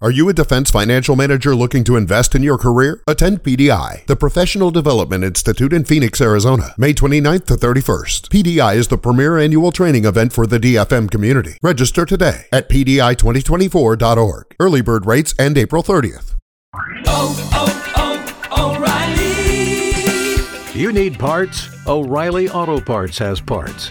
Are you a defense financial manager looking to invest in your career? Attend PDI, the Professional Development Institute in Phoenix, Arizona, May 29th to 31st. PDI is the premier annual training event for the DFM community. Register today at PDI2024.org. Early bird rates end April 30th. Oh, oh, oh, O'Reilly! You need parts? O'Reilly Auto Parts has parts.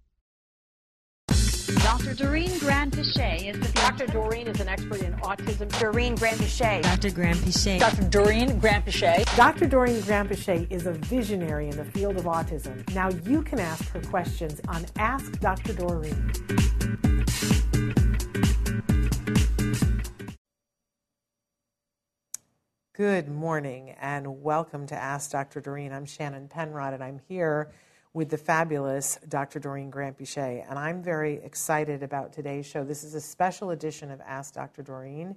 Dr. Doreen Granpeesheh is the Dr. Doreen is an expert in autism. Doreen Granpeesheh. Dr. Granpeesheh. Dr. Doreen Granpeesheh. Dr. Doreen Granpeesheh is a visionary in the field of autism. Now you can ask her questions on Ask Dr. Doreen. Good morning and welcome to Ask Dr. Doreen. I'm Shannon Penrod and I'm here with the fabulous Dr. Doreen Granpeesheh. And I'm very excited about today's show. This is a special edition of Ask Dr. Doreen,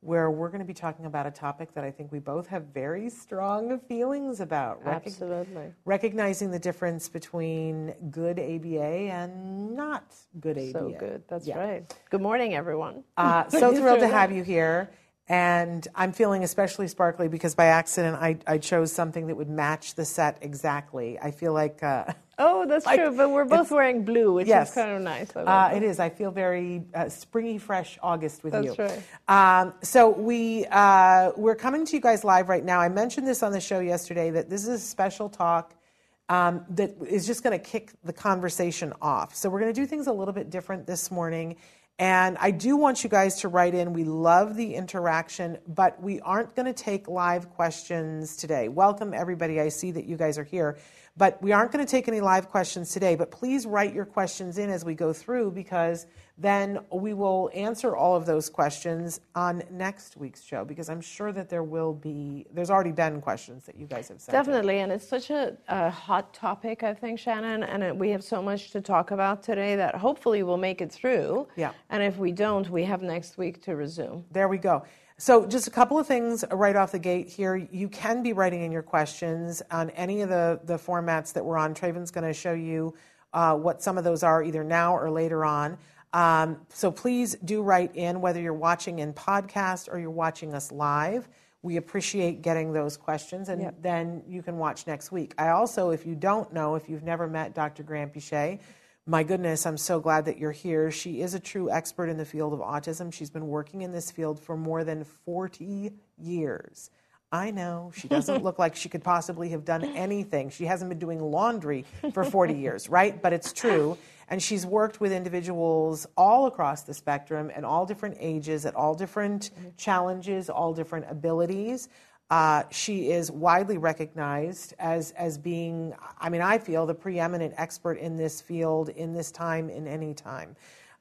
where we're going to be talking about a topic that I think we both have very strong feelings about. Recog- Absolutely. recognizing the difference between good ABA and not good ABA. So good. That's Yeah. right. Good morning, everyone. Uh, so thrilled to have you here. And I'm feeling especially sparkly because by accident I, I chose something that would match the set exactly. I feel like. Uh, Oh, that's Like, true. But we're both wearing blue, which yes. is kind of nice. Uh, it is. I feel very uh, springy, fresh August with That's you. right. Um, so we uh, we're coming to you guys live right now. I mentioned this on the show yesterday that this is a special talk um, that is just going to kick the conversation off. So we're going to do things a little bit different this morning. And I do want you guys to write in. We love the interaction, but we aren't going to take live questions today. Welcome, everybody. I see that you guys are here. But we aren't going to take any live questions today. But please write your questions in as we go through because then we will answer all of those questions on next week's show because I'm sure that there will be, there's already been questions that you guys have sent. in. Definitely, and it's such a, a hot topic, I think, Shannon, and it, we have so much to talk about today that hopefully we'll make it through. Yeah. And if we don't, we have next week to resume. There we go. So, just a couple of things right off the gate here. You can be writing in your questions on any of the, the formats that we're on. Traven's going to show you uh, what some of those are either now or later on. Um, so, please do write in whether you're watching in podcast or you're watching us live. We appreciate getting those questions, and Yep. then you can watch next week. I also, if you don't know, if you've never met Dr. Granpeesheh, my goodness, I'm so glad that you're here. She is a true expert in the field of autism. She's been working in this field for more than 40 years. I know she doesn't look like she could possibly have done anything. She hasn't been doing laundry for 40 years, right? But it's true. And she's worked with individuals all across the spectrum and all different ages, at all different challenges, all different abilities. Uh, she is widely recognized as, as being, I mean, I feel the preeminent expert in this field in this time, in any time.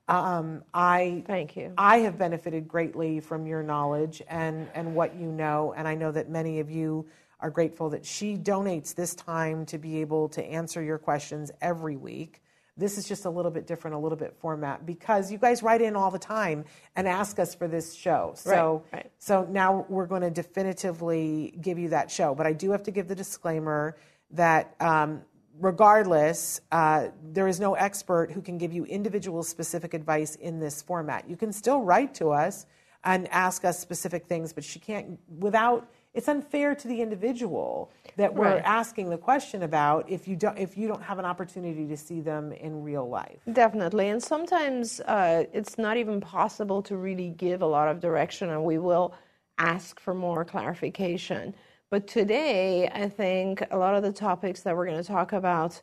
Um, I Thank you. I have benefited greatly from your knowledge and, and what you know, and I know that many of you are grateful that she donates this time to be able to answer your questions every week. This is just a little bit different, a little bit format because you guys write in all the time and ask us for this show. So, Right, right. so now we're going to definitively give you that show. But I do have to give the disclaimer that um, regardless, uh, there is no expert who can give you individual specific advice in this format. You can still write to us and ask us specific things, but she can't without. It's unfair to the individual that we're Right. asking the question about if you don't if you don't have an opportunity to see them in real life. Definitely. And sometimes uh, it's not even possible to really give a lot of direction, and we will ask for more clarification. But today, I think a lot of the topics that we're going to talk about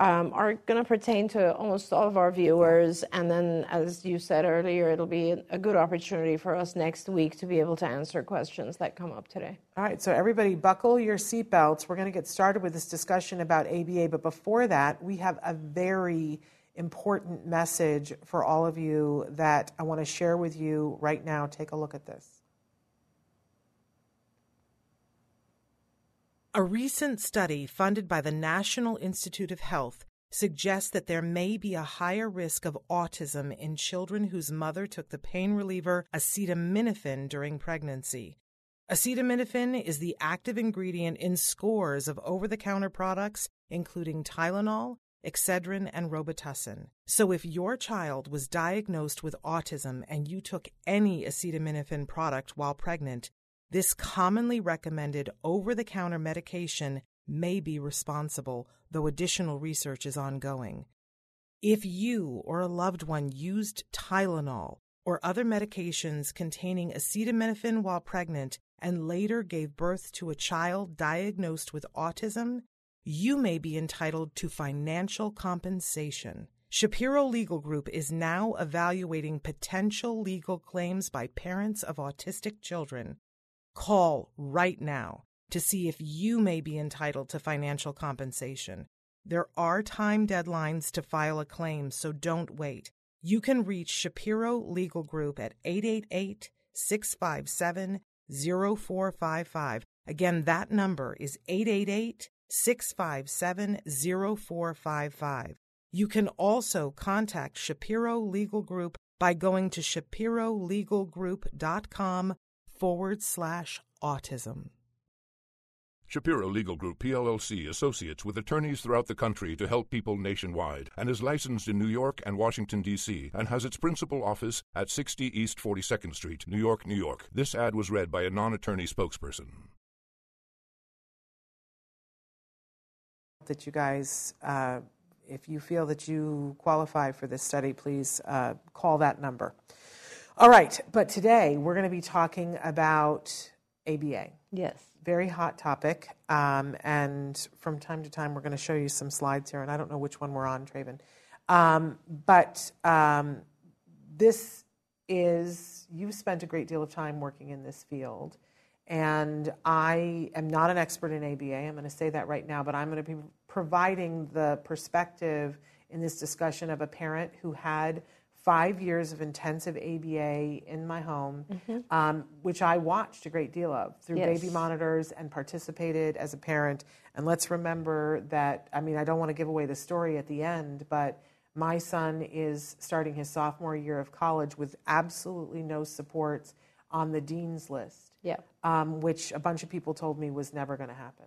um, are going to pertain to almost all of our viewers. And then, as you said earlier, it'll be a good opportunity for us next week to be able to answer questions that come up today. All right, so everybody, buckle your seatbelts. We're going to get started with this discussion about ABA, but before that, we have a very important message for all of you that I want to share with you right now. Take a look at this. A recent study funded by the National Institute of Health suggests that there may be a higher risk of autism in children whose mother took the pain reliever acetaminophen during pregnancy. Acetaminophen is the active ingredient in scores of over the counter products, including Tylenol, Excedrin, and Robitussin. So if your child was diagnosed with autism and you took any acetaminophen product while pregnant, this commonly recommended over the counter medication may be responsible, though additional research is ongoing. If you or a loved one used Tylenol or other medications containing acetaminophen while pregnant and later gave birth to a child diagnosed with autism, you may be entitled to financial compensation. Shapiro Legal Group is now evaluating potential legal claims by parents of autistic children. Call right now to see if you may be entitled to financial compensation. There are time deadlines to file a claim, so don't wait. You can reach Shapiro Legal Group at 888 657 0455. Again, that number is 888 657 0455. You can also contact Shapiro Legal Group by going to shapirolegalgroup.com forward slash autism. Shapiro Legal Group PLLC associates with attorneys throughout the country to help people nationwide and is licensed in New York and Washington, D.C., and has its principal office at 60 East 42nd Street, New York, New York. This ad was read by a non attorney spokesperson. That you guys, uh, if you feel that you qualify for this study, please uh, call that number. All right, but today we're going to be talking about ABA. Yes. Very hot topic. Um, and from time to time, we're going to show you some slides here, and I don't know which one we're on, Traven. Um, but um, this is, you've spent a great deal of time working in this field. And I am not an expert in ABA. I'm going to say that right now, but I'm going to be providing the perspective in this discussion of a parent who had five years of intensive ABA in my home, um, which I watched a great deal of through Yes. baby monitors and participated as a parent. And let's remember that, I mean, I don't want to give away the story at the end, but my son is starting his sophomore year of college with absolutely no supports on the dean's list Yeah. um, which a bunch of people told me was never going to happen.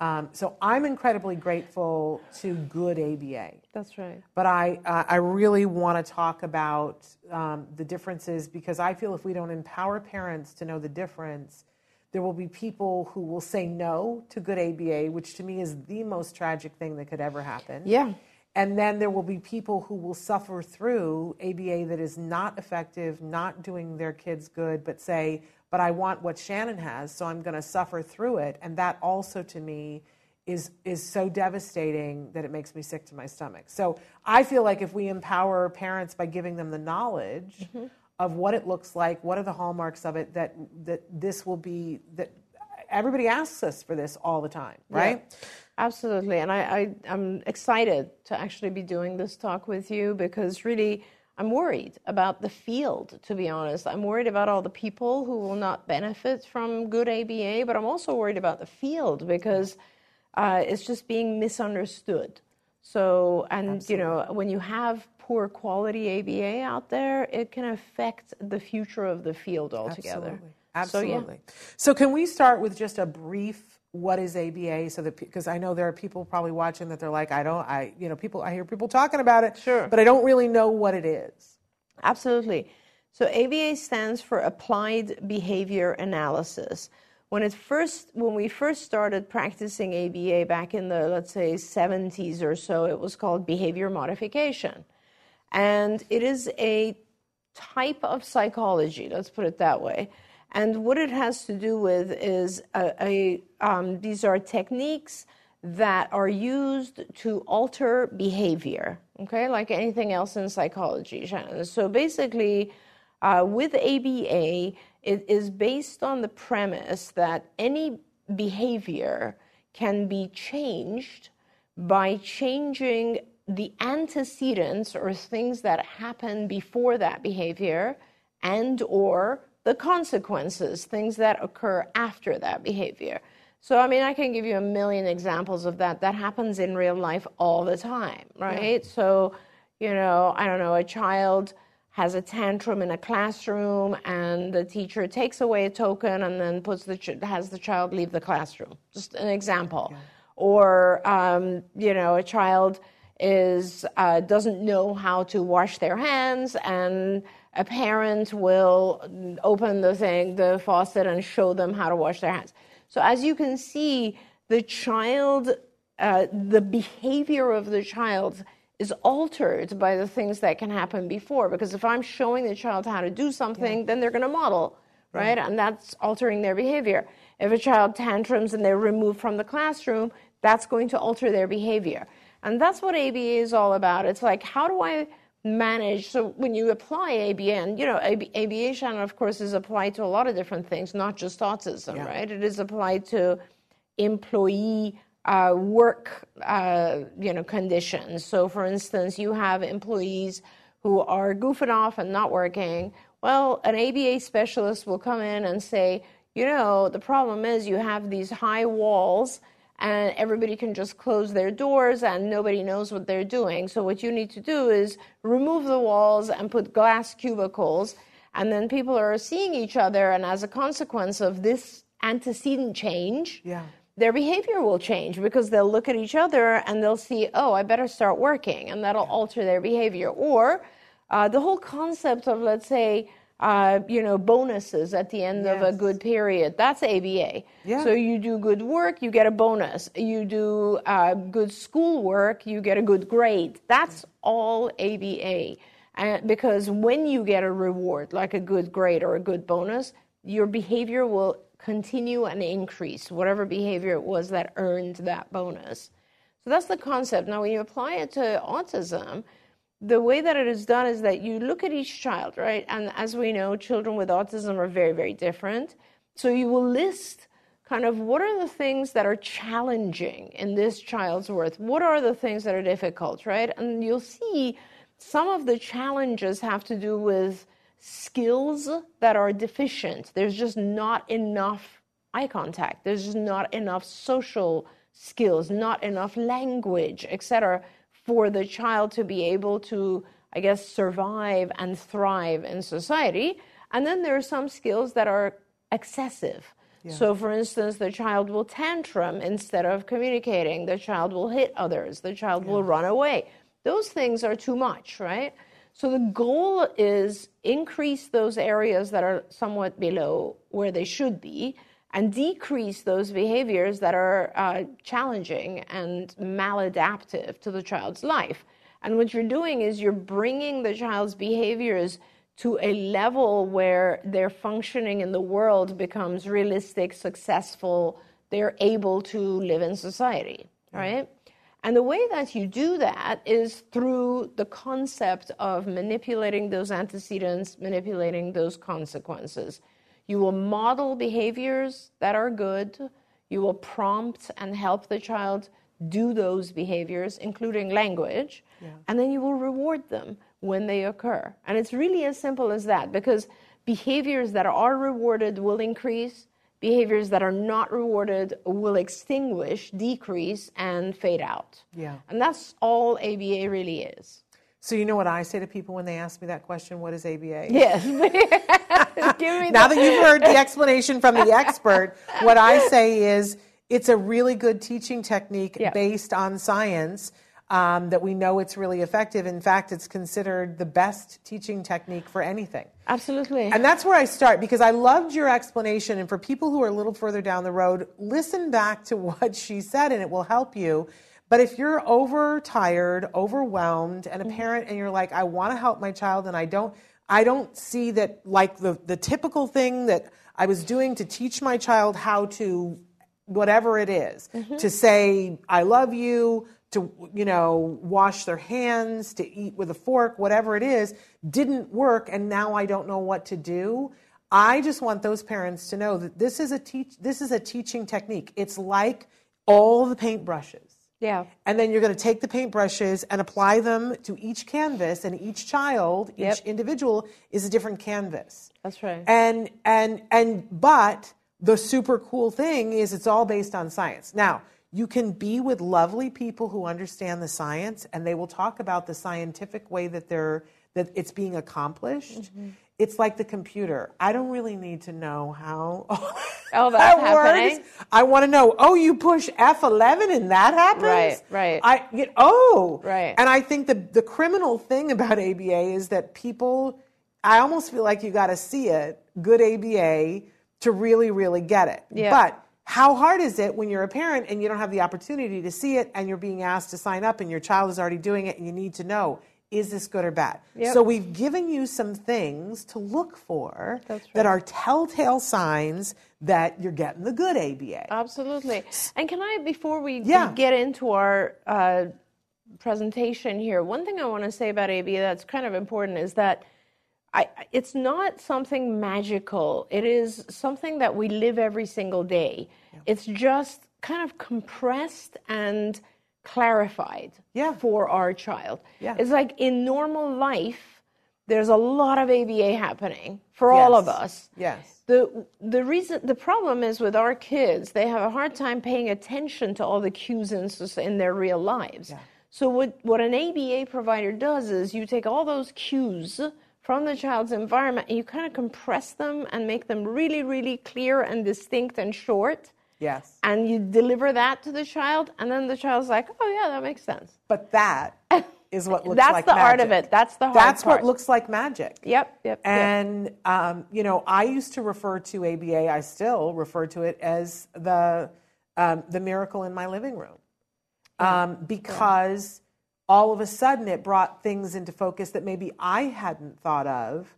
Um, so I'm incredibly grateful to good ABA. That's right. But I, uh, I really want to talk about um, the differences because I feel if we don't empower parents to know the difference, there will be people who will say no to good ABA, which to me is the most tragic thing that could ever happen. Yeah. And then there will be people who will suffer through ABA that is not effective, not doing their kids good, but say, but I want what Shannon has, so I'm going to suffer through it. And that also to me is, is so devastating that it makes me sick to my stomach. So I feel like if we empower parents by giving them the knowledge mm-hmm. of what it looks like, what are the hallmarks of it, that, that this will be, that everybody asks us for this all the time, right? Yeah, absolutely. And I, I, I'm excited to actually be doing this talk with you because really I'm worried about the field, to be honest. I'm worried about all the people who will not benefit from good ABA, but I'm also worried about the field because uh, it's just being misunderstood. So, and you know, when you have poor quality ABA out there, it can affect the future of the field altogether. Absolutely. So, yeah. Absolutely. So, can we start with just a brief what is ABA so that because I know there are people probably watching that they're like I don't I you know people I hear people talking about it Sure. but I don't really know what it is. Absolutely. So ABA stands for Applied Behavior Analysis. When it first, when we first started practicing ABA back in the let's say 70s or so, it was called behavior modification, and it is a type of psychology. Let's put it that way. And what it has to do with is a, a um, these are techniques that are used to alter behavior. Okay, like anything else in psychology. So basically, uh, with ABA, it is based on the premise that any behavior can be changed by changing the antecedents or things that happen before that behavior and or the consequences things that occur after that behavior. So i mean i can give you a million examples of that. That happens in real life all the time right? So you know i don't know a child has a tantrum in a classroom and the teacher takes away a token and then puts the ch- has the child leave the classroom. Just an example. Or um, you know a child is uh, doesn't know how to wash their hands and a parent will open the thing the faucet and show them how to wash their hands. So as you can see the child uh, the behavior of the child is altered by the things that can happen before because if i'm showing the child how to do something then they're going to model right? And that's altering their behavior. If a child tantrums and they're removed from the classroom that's going to alter their behavior and that's what aba is all about it's like how do i manage so when you apply aba and you know AB, aba Shannon, of course is applied to a lot of different things not just autism right it is applied to employee uh, work uh, you know conditions. So, for instance, you have employees who are goofing off and not working. Well, an ABA specialist will come in and say, you know, the problem is you have these high walls and everybody can just close their doors and nobody knows what they're doing. So, what you need to do is remove the walls and put glass cubicles, and then people are seeing each other, and as a consequence of this antecedent change, Yeah. their behavior will change because they'll look at each other and they'll see, oh, I better start working, and that'll alter their behavior. Or uh, the whole concept of, let's say, uh, you know, bonuses at the end of a good period. That's ABA. Yeah. So you do good work, you get a bonus. You do uh, good school work, you get a good grade. That's all ABA. And because when you get a reward, like a good grade or a good bonus, your behavior will continue and increase, whatever behavior it was that earned that bonus. So that's the concept. Now, when you apply it to autism, the way that it is done is that you look at each child, right? And as we know, children with autism are very, very different. So you will list kind of what are the things that are challenging in this child's worth? What are the things that are difficult, right? And you'll see some of the challenges have to do with skills that are deficient. There's just not enough eye contact. There's just not enough social skills, not enough language, etc., for the child to be able to, I guess, survive and thrive in society. And then there are some skills that are excessive. So, for instance, the child will tantrum instead of communicating. The child will hit others. The child will run away. Those things are too much, right? So the goal is increase those areas that are somewhat below where they should be, and decrease those behaviors that are uh, challenging and maladaptive to the child's life. And what you're doing is you're bringing the child's behaviors to a level where their functioning in the world becomes realistic, successful, they're able to live in society, right? And the way that you do that is through the concept of manipulating those antecedents, manipulating those consequences. You will model behaviors that are good. You will prompt and help the child do those behaviors, including language, and then you will reward them when they occur. And it's really as simple as that because behaviors that are rewarded will increase, behaviors that are not rewarded will extinguish, decrease, and fade out. Yeah. And that's all ABA really is. So you know what I say to people when they ask me that question, what is ABA? Yes. Give me now that you've heard the explanation from the expert, what I say is it's a really good teaching technique Yeah. based on science um, that we know it's really effective. In fact, it's considered the best teaching technique for anything. Absolutely. And that's where I start because I loved your explanation. And for people who are a little further down the road, listen back to what she said and it will help you. But if you're overtired, overwhelmed, and a mm-hmm. parent and you're like, I want to help my child and I don't I don't see that like the, the typical thing that I was doing to teach my child how to whatever it is, mm-hmm. to say I love you, to you know wash their hands, to eat with a fork, whatever it is, didn't work, and now I don't know what to do. I just want those parents to know that this is a teach this is a teaching technique. It's like all the paintbrushes. Yeah. And then you're going to take the paintbrushes and apply them to each canvas, and each child, Yep. each individual is a different canvas. That's right. And and and but the super cool thing is it's all based on science. Now, you can be with lovely people who understand the science and they will talk about the scientific way that they're that it's being accomplished. Mm-hmm. It's like the computer. I don't really need to know how Oh, that happening? works. I want to know, oh, you push F11 and that happens? Right, right. I you oh. Right. And I think the the criminal thing about ABA is that people I almost feel like you got to see it, good ABA to really really get it. Yeah. But how hard is it when you're a parent and you don't have the opportunity to see it and you're being asked to sign up and your child is already doing it and you need to know is this good or bad? Yep. So we've given you some things to look for That's that are telltale signs that you're getting the good ABA. Absolutely. And can I, before we, Yeah. get into our uh, presentation here, one thing I want to say about ABA that's kind of important is that I, it's not something magical. It is something that we live every single day. It's just kind of compressed and clarified Yeah. for our child. Yeah. It's like in normal life, there's a lot of ABA happening for all of us. Yes. The the reason the problem is with our kids, they have a hard time paying attention to all the cues in, in their real lives. So what what an ABA provider does is you take all those cues from the child's environment and you kind of compress them and make them really really clear and distinct and short. Yes. And you deliver that to the child, and then the child's like, "Oh yeah, that makes sense." But that is what looks like magic. That's like the art of it. That's the hard That's part. what looks like magic. Yep, yep. yep. And um, you know, I used to refer to ABA. I still refer to it as the um, the miracle in my living room, um, because all of a sudden it brought things into focus that maybe I hadn't thought of,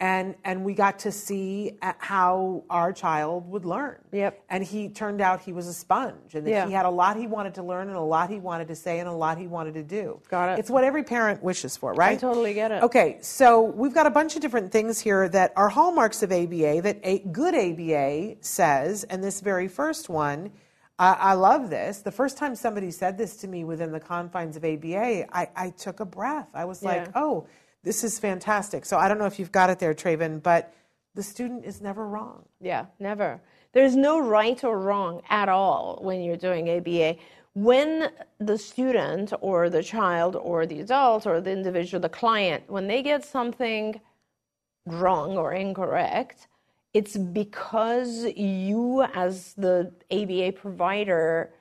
and and we got to see uh, how our child would learn. Yep. And he turned out he was a sponge, and that Yeah. he had a lot he wanted to learn, and a lot he wanted to say, and a lot he wanted to do. Got it. It's what every parent wishes for, right? I totally get it. Okay, so we've got a bunch of different things here that are hallmarks of ABA that a good ABA says, and this very first one, I, I love this. The first time somebody said this to me within the confines of ABA, I, I took a breath. I was like, oh, this is fantastic. So I don't know if you've got it there, Traven, but the student is never wrong. Yeah, never. There's no right or wrong at all when you're doing ABA. When the student or the child or the adult or the individual, the client, when they get something wrong or incorrect, it's because you, as the ABA provider,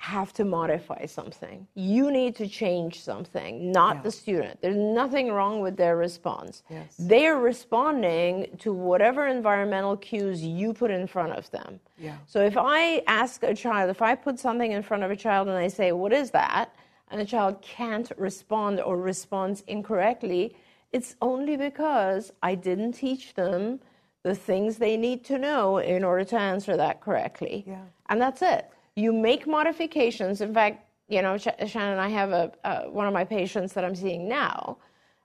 have to modify something. You need to change something, not the student. There's nothing wrong with their response. Yes. They are responding to whatever environmental cues you put in front of them. Yeah. So if I ask a child, if I put something in front of a child and I say, What is that? and the child can't respond or responds incorrectly, it's only because I didn't teach them the things they need to know in order to answer that correctly. Yeah. And that's it. You make modifications. In fact, you know, Sh- Shannon, I have a uh, one of my patients that I'm seeing now.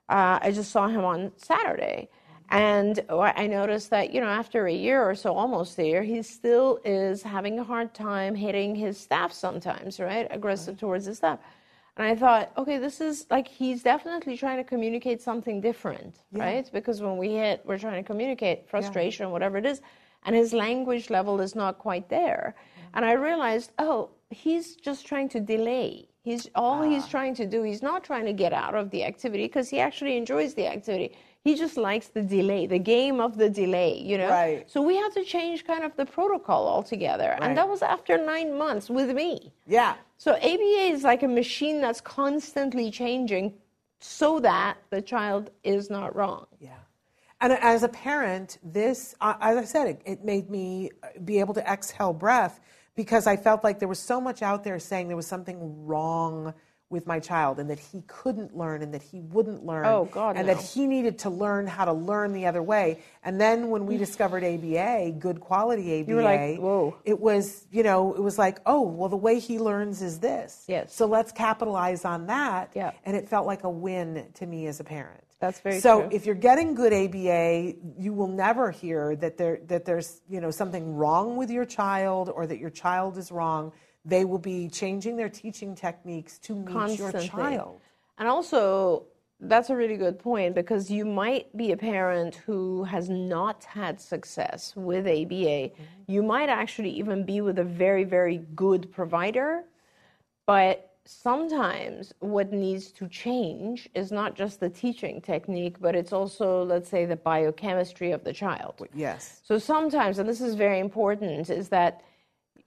Uh, I just saw him on Saturday, and I noticed that you know after a year or so, almost a year, he still is having a hard time hitting his staff sometimes, right? Aggressive towards his staff. And I thought, okay, this is like he's definitely trying to communicate something different, right? Because when we hit, we're trying to communicate frustration, whatever it is, and his language level is not quite there. And I realized, oh, he's just trying to delay. He's all he's ah. trying to do. He's not trying to get out of the activity because he actually enjoys the activity. He just likes the delay, the game of the delay, you know? Right. So we had to change kind of the protocol altogether. Right. And that was after nine months with me. Yeah. So ABA is like a machine that's constantly changing so that the child is not wrong. Yeah. And as a parent, this, as I said, it, it made me be able to exhale breath because I felt like there was so much out there saying there was something wrong with my child and that he couldn't learn and that he wouldn't learn. Oh, God, And no. that he needed to learn how to learn the other way. And then when we discovered ABA, good quality ABA, like, whoa. it was, you know, it was like, oh, well, the way he learns is this. Yes. So let's capitalize on that. Yeah. And it felt like a win to me as a parent. That's very so true. if you're getting good ABA, you will never hear that there that there's you know something wrong with your child or that your child is wrong. They will be changing their teaching techniques to meet your Constantly. child. And also, that's a really good point because you might be a parent who has not had success with ABA. Mm-hmm. You might actually even be with a very, very good provider, but sometimes what needs to change is not just the teaching technique, but it's also, let's say, the biochemistry of the child. Yes. So sometimes, and this is very important, is that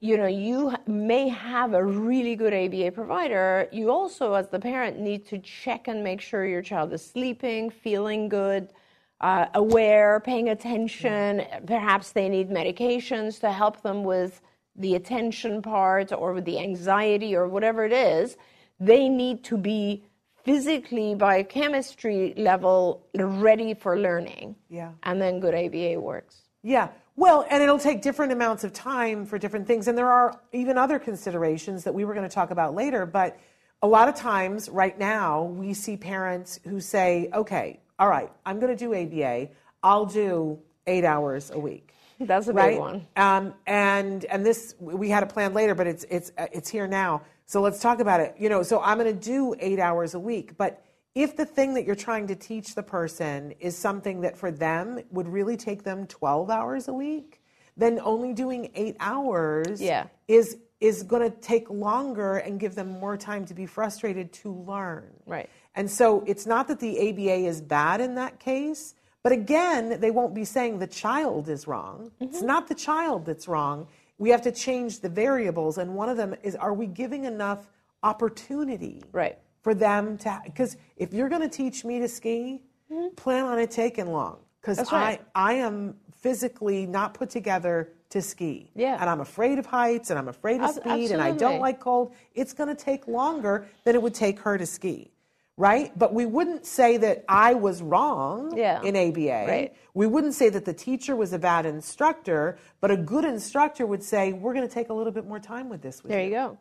you know you may have a really good ABA provider. You also, as the parent, need to check and make sure your child is sleeping, feeling good, uh, aware, paying attention. Perhaps they need medications to help them with the attention part or with the anxiety or whatever it is. They need to be physically, biochemistry level ready for learning. Yeah. And then good ABA works. Yeah. Well, and it'll take different amounts of time for different things. And there are even other considerations that we were going to talk about later. But a lot of times, right now, we see parents who say, okay, all right, I'm going to do ABA. I'll do eight hours a week. That's a right? big one. Um, and and this we had a plan later, but it's it's uh, it's here now. So let's talk about it. You know, so I'm going to do eight hours a week, but if the thing that you're trying to teach the person is something that for them would really take them 12 hours a week, then only doing eight hours Yeah. is is going to take longer and give them more time to be frustrated to learn. Right. And so it's not that the ABA is bad in that case, but again, they won't be saying the child is wrong. It's mm-hmm. not the child that's wrong. We have to change the variables, and one of them is are we giving enough opportunity Right. for them to? Because if you're going to teach me to ski, mm-hmm. plan on it taking long. Because That's I. I am physically not put together to ski. Yeah. And I'm afraid of heights and I'm afraid of speed and I don't like cold. It's going to take longer than it would take her to ski. Right? But we wouldn't say that I was wrong Yeah. in ABA. Right. We wouldn't say that the teacher was a bad instructor, but a good instructor would say, we're going to take a little bit more time with this with There you go.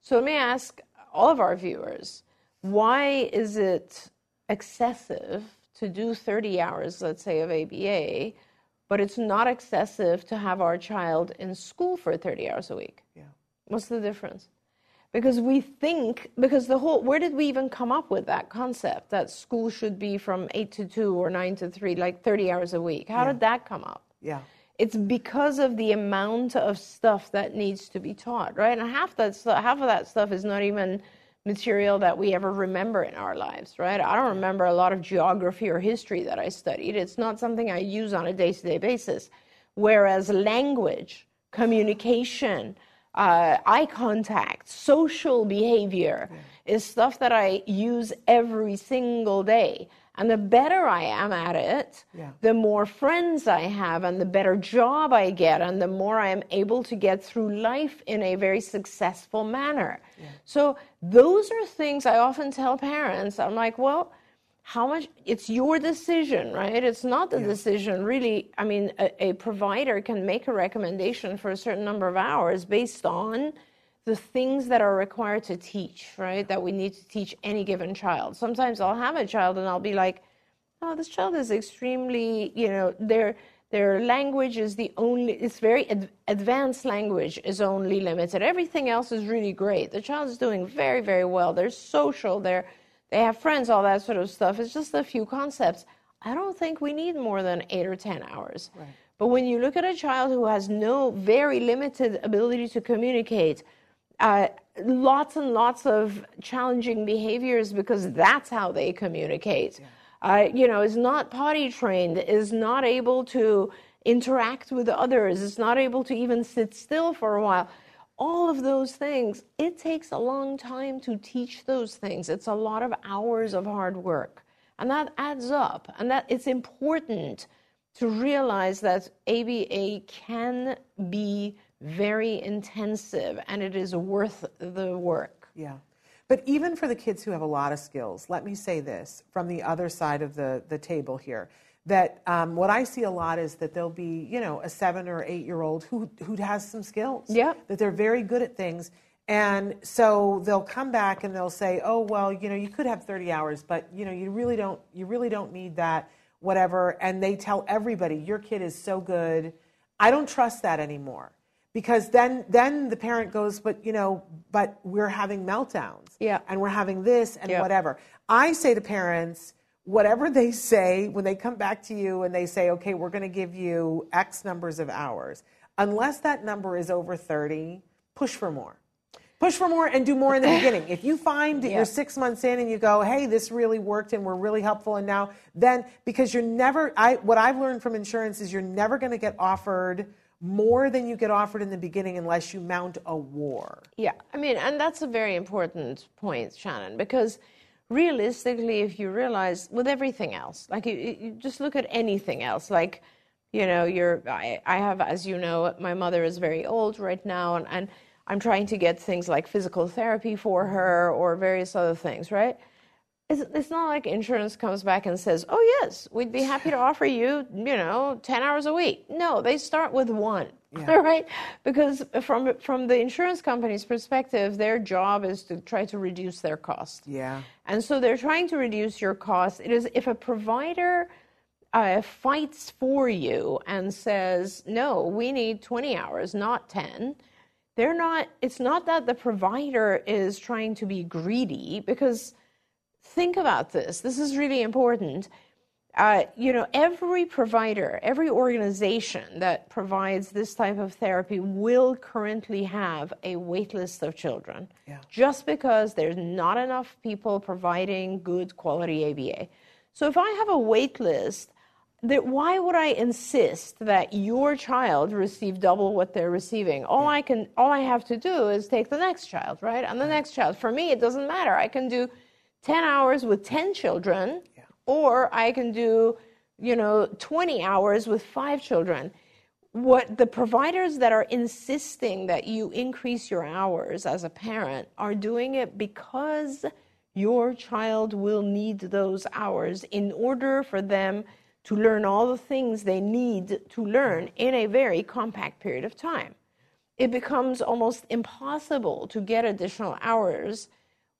So let me ask all of our viewers why is it excessive to do 30 hours, let's say, of ABA, but it's not excessive to have our child in school for 30 hours a week? Yeah. What's the difference? Because we think, because the whole, where did we even come up with that concept that school should be from 8 to 2 or 9 to 3, like 30 hours a week? How did that come up? Yeah. It's because of the amount of stuff that needs to be taught, right? And half that stu- half of that stuff is not even material that we ever remember in our lives, right? I don't remember a lot of geography or history that I studied. It's not something I use on a day-to-day basis. Whereas language, communication, uh, eye contact, social behavior is stuff that I use every single day. And the better I am at it, Yeah. the more friends I have and the better job I get and the more I am able to get through life in a very successful manner. So those are things I often tell parents. I'm like, well, how much it's your decision, right? It's not the decision really. I mean, a, a provider can make a recommendation for a certain number of hours based on the things that are required to teach, right? That we need to teach any given child. Sometimes I'll have a child and I'll be like, oh, this child is extremely, you know, their their language is the only. It's very ad, advanced language is only limited. Everything else is really great. The child is doing very very well. They're social. They're they have friends, all that sort of stuff. It's just a few concepts. I don't think we need more than eight or ten hours. But when you look at a child who has no very limited ability to communicate, uh, lots and lots of challenging behaviors because that's how they communicate. uh, you know, is not potty trained, is not able to interact with others, is not able to even sit still for a while. All of those things, it takes a long time to teach those things. It's a lot of hours of hard work. And that adds up. And that it's important to realize that ABA can be very intensive and it is worth the work. Yeah. But even for the kids who have a lot of skills, let me say this from the other side of the, the table here that um, what I see a lot is that there'll be, you know, a seven or eight year old who, who has some skills. Yeah. That they're very good at things. And so they'll come back and they'll say, oh, well, you know, you could have 30 hours, but, you know, you really don't, you really don't need that, whatever. And they tell everybody, your kid is so good. I don't trust that anymore because then then the parent goes but you know but we're having meltdowns yeah and we're having this and yeah. whatever i say to parents whatever they say when they come back to you and they say okay we're going to give you x numbers of hours unless that number is over 30 push for more. Push for more and do more in the beginning. If you find that Yeah. you're six months in and you go hey this really worked and we're really helpful and now then because you're never i what i've learned from insurance is you're never going to get offered more than you get offered in the beginning unless you mount a war. Yeah, I mean, and that's a very important point, Shannon, because realistically, if you realize with everything else, like you, you just look at anything else, like, you know, you're, I, I have, as you know, my mother is very old right now, and, and I'm trying to get things like physical therapy for mm-hmm. her or various other things, right? It's, it's not like insurance comes back and says, oh, yes, we'd be happy to offer you, you know, 10 hours a week. No, they start with one, right? Because from, from the insurance company's perspective, their job is to try to reduce their cost. yeah And so they're trying to reduce your costs. It is if a provider uh, fights for you and says, no, we need 20 hours, not 10, they're not, it's not that the provider is trying to be greedy because think about this. This is really important. Uh, you know, every provider, every organization that provides this type of therapy will currently have a wait list of children. Just because there's not enough people providing good quality ABA. So if I have a wait list, that why would I insist that your child receive double what they're receiving? All I can, all I have to do is take the next child, right? And the next child. For me, it doesn't matter. I can do 10 hours with 10 children, or I can do, you know, 20 hours with five children. What the providers that are insisting that you increase your hours as a parent are doing it because your child will need those hours in order for them to learn all the things they need to learn in a very compact period of time. It becomes almost impossible to get additional hours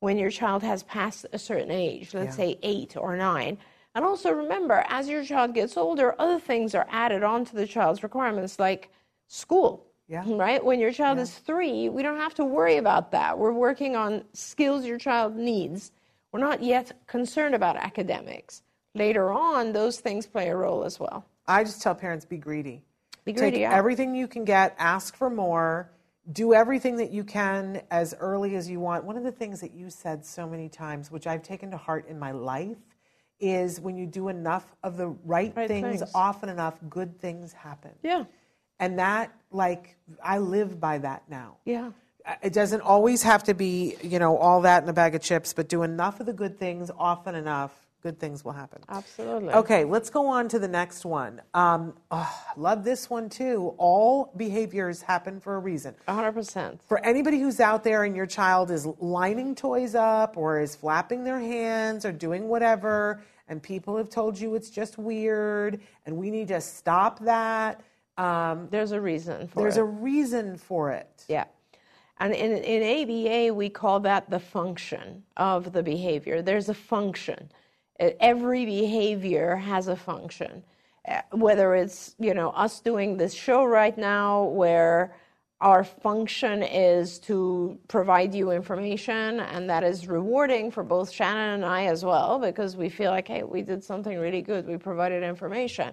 when your child has passed a certain age, let's say eight or nine. And also remember, as your child gets older, other things are added onto the child's requirements, like school. Yeah. Right? When your child is three, we don't have to worry about that. We're working on skills your child needs. We're not yet concerned about academics. Later on, those things play a role as well. I just tell parents be greedy. Be greedy, Take yeah. everything you can get, ask for more, do everything that you can as early as you want. One of the things that you said so many times, which I've taken to heart in my life, is when you do enough of the right, Right things, things. often enough, good things happen. Yeah. And that, like, I live by that now. Yeah. Uh, It doesn't always have to be, you know, all that in a bag of chips, but do enough of the good things often enough, good things will happen. Absolutely. Okay, let's go on to the next one. Um, oh, love this one too. All behaviors happen for a reason. 100%. For anybody who's out there and your child is lining toys up or is flapping their hands or doing whatever, and people have told you it's just weird and we need to stop that, um, There's a reason for there's it. There's a reason for it. Yeah. And in, in ABA, we call that the function of the behavior. There's a function. Every behavior has a function. Whether it's, you know, us doing this show right now where our function is to provide you information and that is rewarding for both Shannon and I as well because we feel like, hey, we did something really good. We provided information.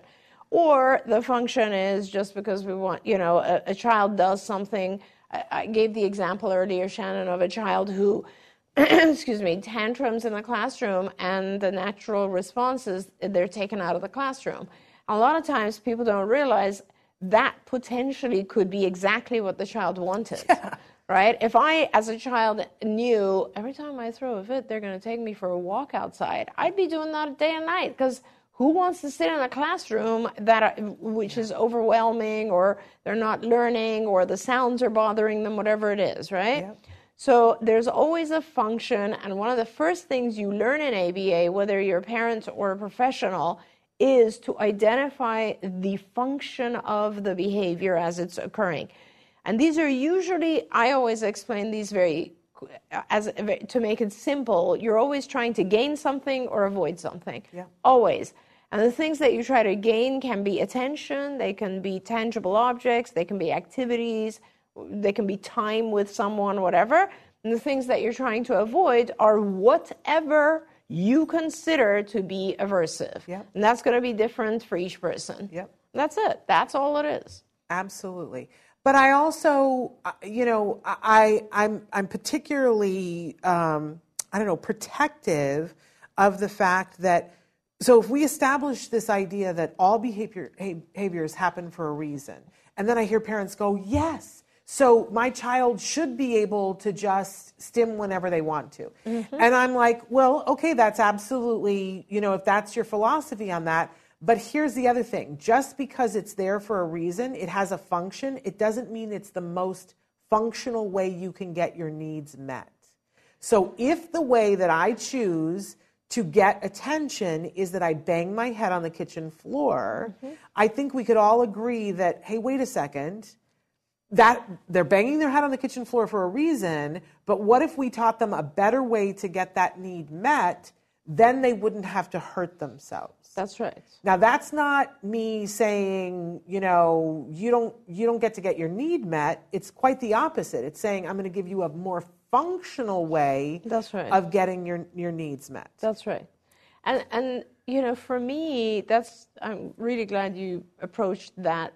Or the function is just because we want, you know, a, a child does something. I, I gave the example earlier, Shannon, of a child who excuse me, tantrums in the classroom and the natural responses, they're taken out of the classroom. A lot of times people don't realize that potentially could be exactly what the child wanted. Right? If I, as a child, knew every time I throw a fit, they're going to take me for a walk outside, I'd be doing that day and night because who wants to sit in a classroom that uh, which is overwhelming or they're not learning or the sounds are bothering them, whatever it is, right? So there's always a function, and one of the first things you learn in ABA, whether you're a parent or a professional, is to identify the function of the behavior as it's occurring. And these are usually, I always explain these very, as to make it simple, you're always trying to gain something or avoid something. Yeah. Always. And the things that you try to gain can be attention, they can be tangible objects, they can be activities, they can be time with someone, whatever. And the things that you're trying to avoid are whatever you consider to be aversive. Yep. And that's going to be different for each person. Yep. That's it. That's all it is. Absolutely. But I also, uh, you know, I, I'm, I'm particularly, um, I don't know, protective of the fact that, so if we establish this idea that all behavior, behaviors happen for a reason, and then I hear parents go, yes, so my child should be able to just stim whenever they want to. Mm-hmm. And I'm like, well, okay, that's absolutely, you know, if that's your philosophy on that. But here's the other thing just because it's there for a reason, it has a function, it doesn't mean it's the most functional way you can get your needs met. So if the way that I choose to get attention is that I bang my head on the kitchen floor, mm-hmm. I think we could all agree that, hey, wait a second that they're banging their head on the kitchen floor for a reason, but what if we taught them a better way to get that need met? Then they wouldn't have to hurt themselves. That's right. Now that's not me saying, you know, you don't you don't get to get your need met. It's quite the opposite. It's saying I'm going to give you a more functional way That's right. of getting your your needs met. That's right. And and you know, for me, that's I'm really glad you approached that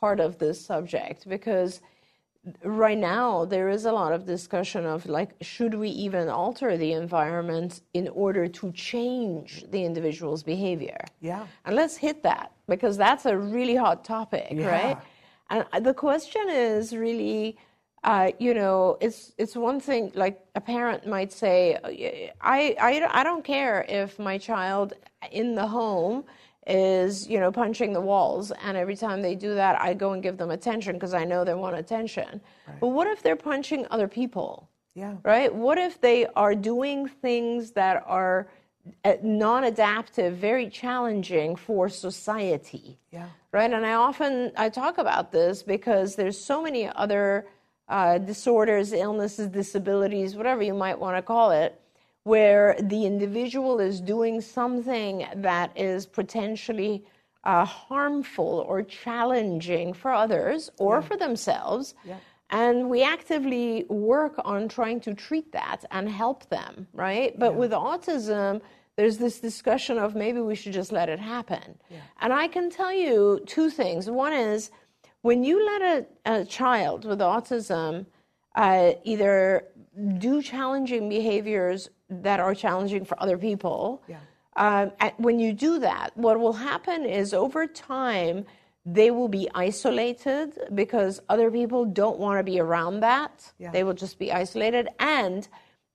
part of this subject because right now there is a lot of discussion of like should we even alter the environment in order to change the individual's behavior Yeah. and let's hit that because that's a really hot topic Yeah. right and the question is really uh, you know it's it's one thing like a parent might say I, I i don't care if my child in the home is you know punching the walls. And every time they do that i go and give them attention because i know they want attention. But what if they're punching other people? Yeah. right? What if they are doing things that are uh, non-adaptive very challenging for society? Yeah. right? And i often i talk about this because there's so many other uh, disorders illnesses disabilities whatever you might want to call it where the individual is doing something that is potentially uh, harmful or challenging for others or for themselves and we actively work on trying to treat that and help them right? But with autism there's this discussion of maybe we should just let it happen. And i can tell you two things. One is when you let a, a child with autism uh, either do challenging behaviors that are challenging for other people. Yeah. Um, and when you do that, what will happen is over time, they will be isolated because other people don't want to be around that. Yeah. They will just be isolated. And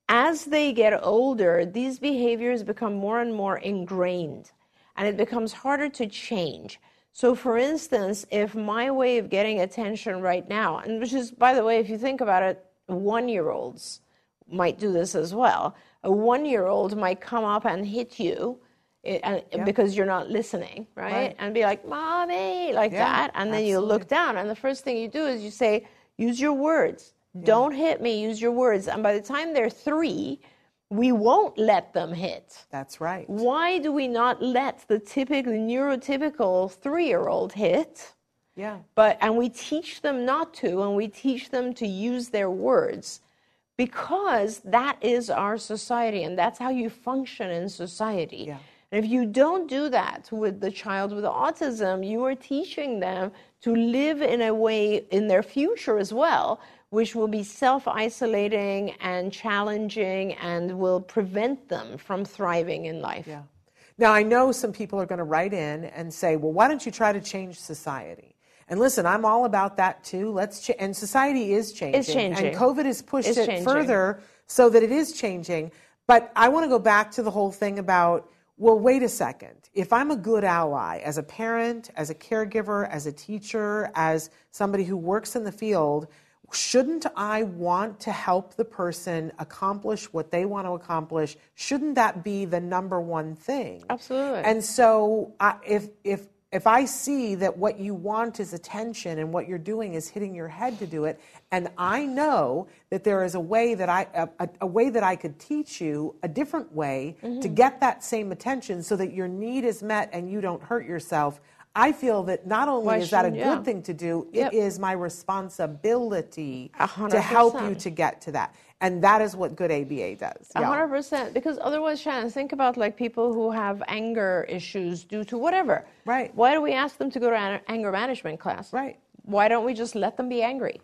as they get older, these behaviors become more and more ingrained and it becomes harder to change. So, for instance, if my way of getting attention right now, and which is, by the way, if you think about it, one year olds might do this as well. A one year old might come up and hit you. eh, and, because you're not listening, right? Right. And be like, "Mommy," like Yeah, that, and then you look down, and the first thing you do is you say, "Use your words. Don't hit me. Use your words." And by the time they're three, we won't let them hit. That's right. Why do we not let the typical neurotypical three-year-old hit? Yeah. But and we teach them not to, and we teach them to use their words because that is our society and that's how you function in society. Yeah. And if you don't do that with the child with autism, you are teaching them to live in a way in their future as well which will be self isolating and challenging and will prevent them from thriving in life. Yeah. Now, I know some people are going to write in and say, well, why don't you try to change society? And listen, I'm all about that too. Let's ch- and society is changing. It's changing. And COVID has pushed It's it changing. further so that it is changing. But I want to go back to the whole thing about well, wait a second. If I'm a good ally as a parent, as a caregiver, as a teacher, as somebody who works in the field, shouldn't I want to help the person accomplish what they want to accomplish? Shouldn't that be the number one thing? Absolutely. And so, I, if if if I see that what you want is attention and what you're doing is hitting your head to do it, and I know that there is a way that I a, a, way that I could teach you a different way to Mhm. get that same attention so that your need is met and you don't hurt yourself. I feel that not only Why is that a good thing to do, Yep. it is my responsibility A hundred to help you to get to that. And that is what good ABA does. Yeah. hundred percent. Because otherwise, Shannon, think about like people who have anger issues due to whatever. Right. Why do we ask them to go to an anger management class? Right. Why don't we just let them be angry?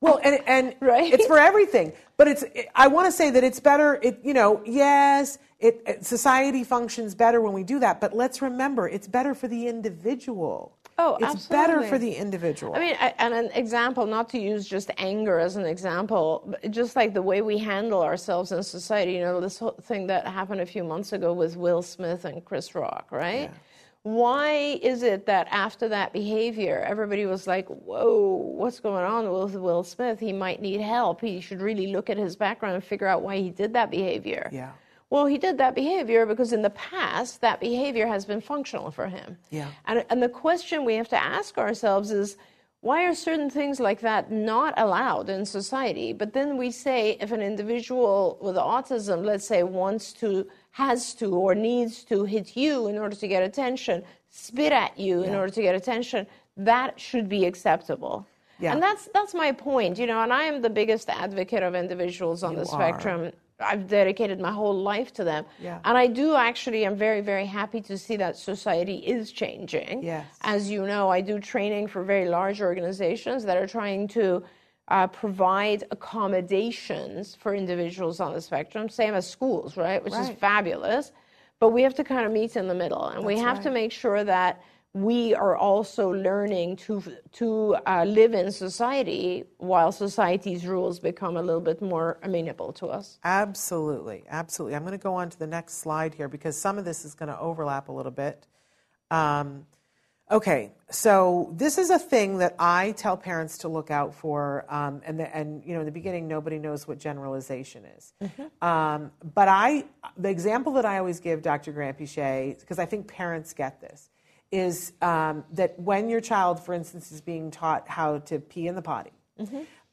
Well, and and Right? it's for everything. But it's I want to say that it's better. It you know yes, it, it society functions better when we do that. But let's remember, it's better for the individual. Oh, it's better for the individual. I mean, I, and an example, not to use just anger as an example, but just like the way we handle ourselves in society. You know, this whole thing that happened a few months ago with Will Smith and Chris Rock, right? Why is it that after that behavior, everybody was like, whoa, what's going on with Will Smith? He might need help. He should really look at his background and figure out why he did that behavior. yeah, Well, he did that behavior because in the past, that behavior has been functional for him. yeah. And, and the question we have to ask ourselves is why are certain things like that not allowed in society? But then we say if an individual with autism, let's say, wants to, has to, or needs to hit you in order to get attention, spit at you in order to get attention, that should be acceptable. Yeah. And that's that's my point, you know, and I am the biggest advocate of individuals on You the are. I've dedicated my whole life to them. Yeah. And I do actually, I'm very, very happy to see that society is changing. Yes. As you know, I do training for very large organizations that are trying to uh, provide accommodations for individuals on the spectrum, same as schools, right? Which is fabulous. But we have to kind of meet in the middle, and we That's have to make sure that we are also learning to to uh, live in society while society's rules become a little bit more amenable to us. Absolutely, absolutely. I'm going to go on to the next slide here because some of this is going to overlap a little bit. Um, okay, so this is a thing that I tell parents to look out for, um, and the, and you know in the beginning nobody knows what generalization is, um, but I the example that I always give Dr. Granpeesheh because I think parents get this is um, that when your child, for instance, is being taught how to pee in the potty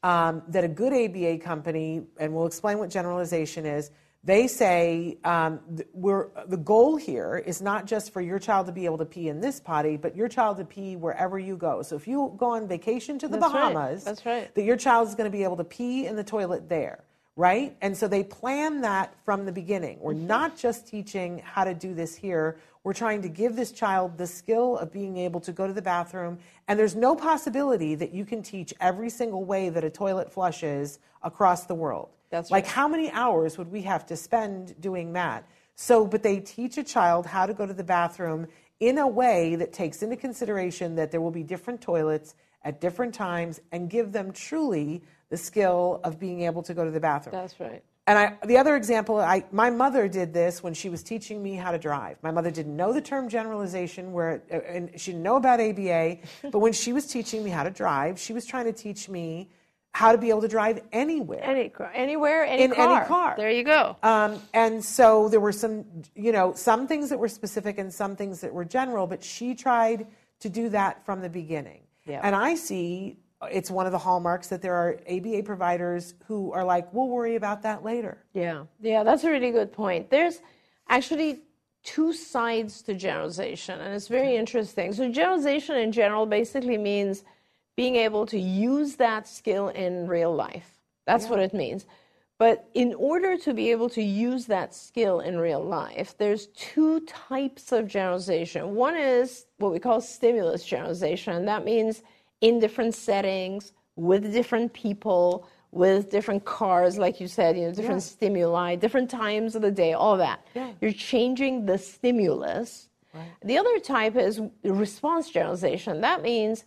um, that a good ABA company, and we'll explain what generalization is, they say um, we're, the goal here is not just for your child to be able to pee in this potty, but your child to pee wherever you go. So if you go on vacation to the That's right. Bahamas, That's right. that your child is going to be able to pee in the toilet there, right? And so they plan that from the beginning. We're not just teaching how to do this here. We're trying to give this child the skill of being able to go to the bathroom. And there's no possibility that you can teach every single way that a toilet flushes across the world. That's right. like how many hours would we have to spend doing that? So, but they teach a child how to go to the bathroom in a way that takes into consideration that there will be different toilets at different times and give them truly the skill of being able to go to the bathroom. That's right. And I, the other example, I, my mother did this when she was teaching me how to drive. My mother didn't know the term generalization, where uh, and she didn't know about ABA. but when she was teaching me how to drive, she was trying to teach me how to be able to drive anywhere. Any, anywhere, any In car. any car. There you go. Um, and so there were some, you know, some things that were specific and some things that were general, but she tried to do that from the beginning. Yeah. And I see it's one of the hallmarks that there are ABA providers who are like, we'll worry about that later. Yeah, yeah, that's a really good point. There's actually two sides to generalization, and it's very interesting. So, generalization in general basically means being able to use that skill in real life. That's what it means. But in order to be able to use that skill in real life, there's two types of generalization. One is what we call stimulus generalization, and that means in different settings, with different people, with different cars, like you said, you know, different Yeah. stimuli, different times of the day, all that. Yeah. You're changing the stimulus. right. The other type is response generalization. That means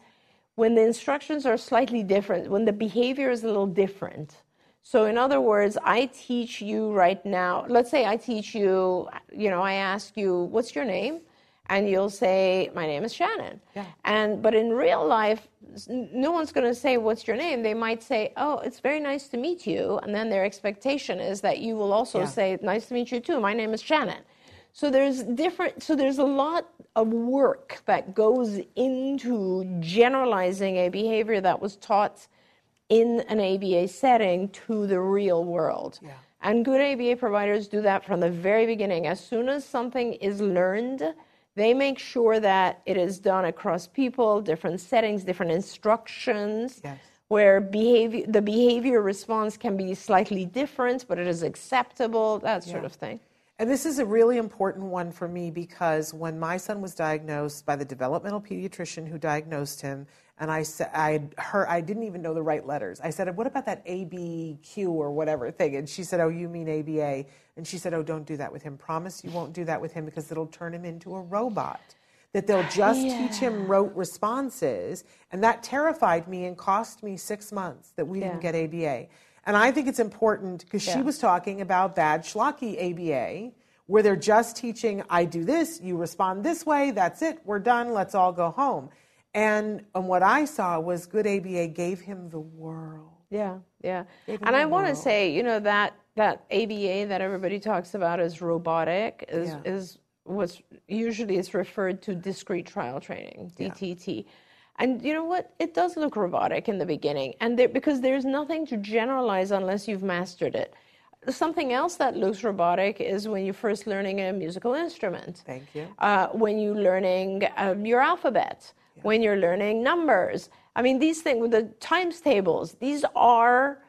when the instructions are slightly different, when the behavior is a little different. So, in other words, I teach you right now, let's say I teach you, you know, I ask you, what's your name? And you'll say, my name is Shannon. Yeah. And, but in real life, no one's going to say, what's your name? They might say, oh, it's very nice to meet you. And then their expectation is that you will also Yeah. say, nice to meet you too. My name is Shannon. So there's different, so there's a lot of work that goes into generalizing a behavior that was taught in an ABA setting to the real world. Yeah. And good ABA providers do that from the very beginning. As soon as something is learned, they make sure that it is done across people, different settings, different instructions, Yes. where behavior, the behavior response can be slightly different, but it is acceptable, that sort Yeah. of thing. And this is a really important one for me because when my son was diagnosed by the developmental pediatrician who diagnosed him, and I said I heard I didn't even know the right letters. I said, "What about that ABQ or whatever thing?" And she said, "Oh, you mean ABA?" And she said, "Oh, don't do that with him. Promise you won't do that with him because it'll turn him into a robot." That they'll just teach him rote responses, and that terrified me and cost me six months that we didn't get ABA. And I think it's important because she was talking about bad schlocky ABA, where they're just teaching, I do this, you respond this way, that's it, we're done, let's all go home. And, and what I saw was good ABA gave him the world. Yeah, yeah. And I want to say, you know, that that ABA that everybody talks about as robotic is Yeah. is what's usually is referred to discrete trial training, DTT. And you know what? It does look robotic in the beginning, and there, because there's nothing to generalize unless you've mastered it. Something else that looks robotic is when you're first learning a musical instrument. Thank you. Uh, when you're learning um, your alphabet, when you're learning numbers. I mean, these things with the times tables, these are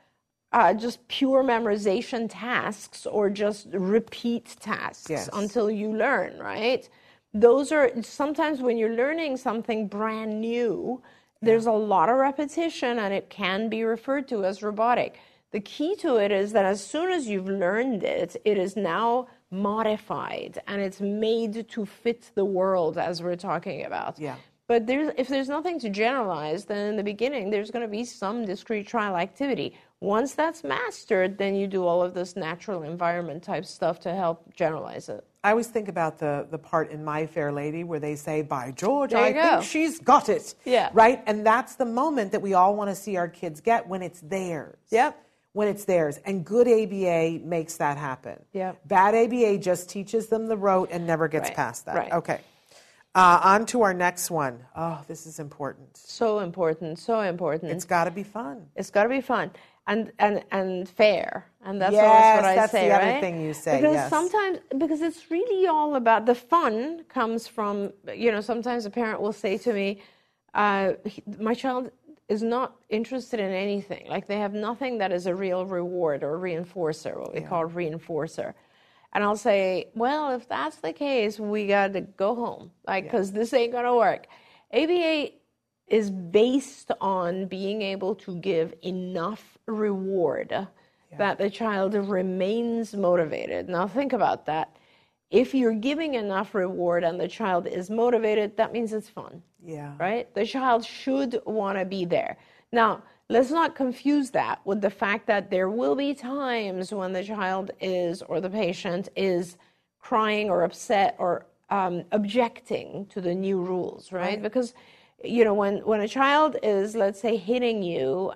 uh, just pure memorization tasks or just repeat tasks Yes. until you learn, right? Those are sometimes when you're learning something brand new, there's a lot of repetition and it can be referred to as robotic. The key to it is that as soon as you've learned it, it is now modified and it's made to fit the world as we're talking about. Yeah. But there's, if there's nothing to generalize, then in the beginning there's going to be some discrete trial activity. Once that's mastered, then you do all of this natural environment type stuff to help generalize it. I always think about the, the part in My Fair Lady where they say, By George, I you think she's got it. Yeah. Right? And that's the moment that we all want to see our kids get when it's theirs. Yep. When it's theirs. And good ABA makes that happen. Yep. Bad ABA just teaches them the rote and never gets Right, past that. right. Okay. Uh, on to our next one. Oh, this is important. So important, so important. It's got to be fun. It's got to be fun and and and fair, and that's Yes, always what I that's say, the other thing you say, Because yes. sometimes, because it's really all about the fun comes from you know. Sometimes a parent will say to me, uh, he- "My child is not interested in anything. Like they have nothing that is a real reward or reinforcer, what we call reinforcer." And I'll say, "Well, if that's the case, we got to go home, like because this ain't gonna work." ABA is based on being able to give enough reward that the child remains motivated. Now, think about that. If you're giving enough reward and the child is motivated, that means it's fun, Yeah. right? The child should want to be there. Now, let's not confuse that with the fact that there will be times when the child is or the patient is crying or upset or um, objecting to the new rules, right? Because you know when when a child is let's say hitting you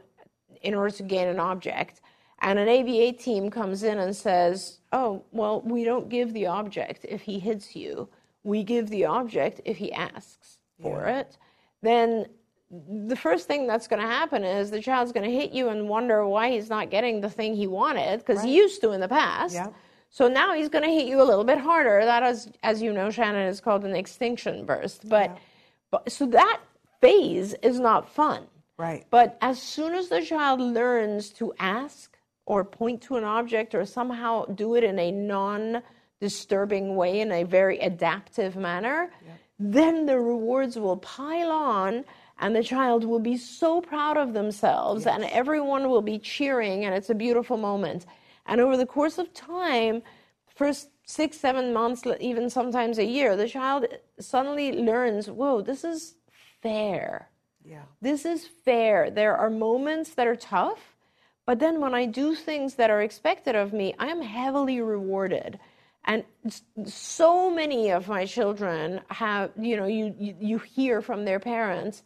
in order to gain an object and an ABA team comes in and says, "Oh, well, we don't give the object if he hits you. We give the object if he asks for it." Then the first thing that's going to happen is the child's going to hit you and wonder why he's not getting the thing he wanted because he used to in the past. Yeah. So now he's going to hit you a little bit harder. That is, as you know, Shannon, is called an extinction burst. But, but so that phase is not fun. Right. But as soon as the child learns to ask or point to an object or somehow do it in a non disturbing way, in a very adaptive manner, then the rewards will pile on and the child will be so proud of themselves and everyone will be cheering and it's a beautiful moment. And over the course of time first six seven months even sometimes a year the child suddenly learns whoa this is fair. Yeah. this is fair. There are moments that are tough but then when i do things that are expected of me i am heavily rewarded. And so many of my children have you know you, you you hear from their parents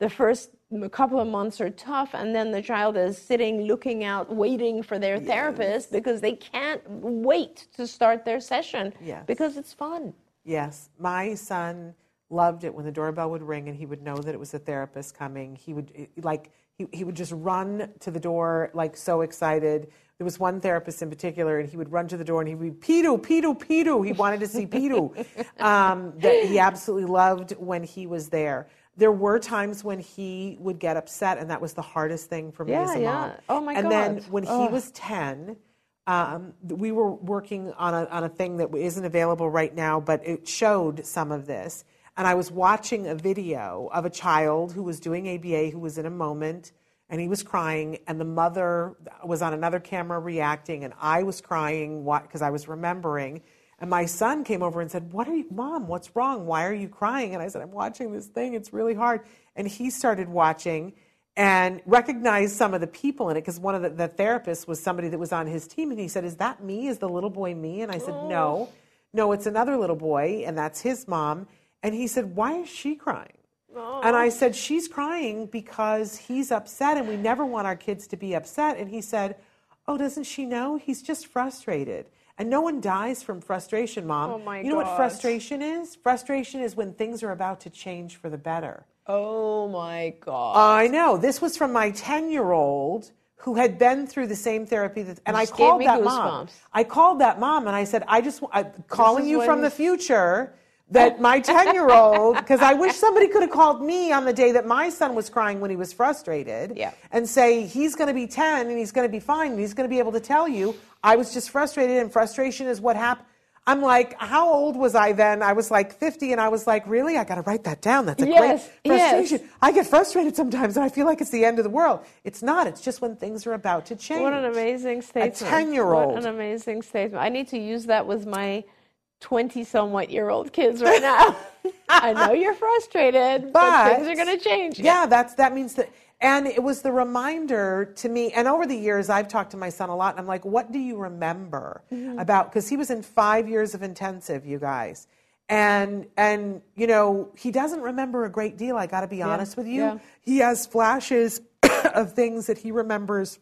the first couple of months are tough and then the child is sitting looking out waiting for their therapist because they can't wait to start their session Yes. because it's fun Yes, my son loved it when the doorbell would ring and he would know that it was a therapist coming. He would eh, like he, he would just run to the door like so excited. There was one therapist in particular, and he would run to the door and he would Peter, Peter, Peter. He wanted to see Peter. um, that he absolutely loved when he was there. There were times when he would get upset, and that was the hardest thing for me Yeah, as a mom. yeah. Oh, my god. and then when he was 10, um, we were working on a, on a thing that isn't available right now, but it showed some of this. And I was watching a video of a child who was doing ABA who was in a moment and he was crying, and the mother was on another camera reacting, and I was crying because I was remembering. And my son came over and said, What are you, mom? What's wrong? Why are you crying? And I said, I'm watching this thing. It's really hard. And he started watching and recognized some of the people in it because one of the, the therapists was somebody that was on his team. And he said, Is that me? Is the little boy me? And I said, oh. No, no, it's another little boy, and that's his mom. And he said, Why is she crying? Oh. And I said, She's crying because he's upset, and we never want our kids to be upset. And he said, Oh, doesn't she know? He's just frustrated. And no one dies from frustration, Mom. Oh, my you know what frustration is? Frustration is when things are about to change for the better. oh my god I know. This was from my 10 year old who had been through the same therapy. That, and I Just gave called me that mom. goosebumps. I called that mom and I said, I just, I'm calling is you from when- the future that my 10 year old, because I wish somebody could have called me on the day that my son was crying when he was frustrated Yeah. and say, he's going to be 10 and he's going to be fine and he's going to be able to tell you, I was just frustrated and frustration is what happened. I'm like, how old was I then? I was like 50, and I was like, really? I got to write that down. That's a Yes, great yes. frustration. I get frustrated sometimes, and I feel like it's the end of the world. It's not. It's just when things are about to change. What an amazing statement. A 10-year-old. What an amazing statement. I need to use that with my 20 somewhat year old kids right now. I know you're frustrated, but, But- things are going to change. Yeah, that's that means that. And it was the reminder to me. And over the years, I've talked to my son a lot. And I'm like, what do you remember Mm-hmm. about? Because he was in five years of intensive, you guys. And and you know he doesn't remember a great deal. I got to be honest with you. yeah. He has flashes of things that he remembers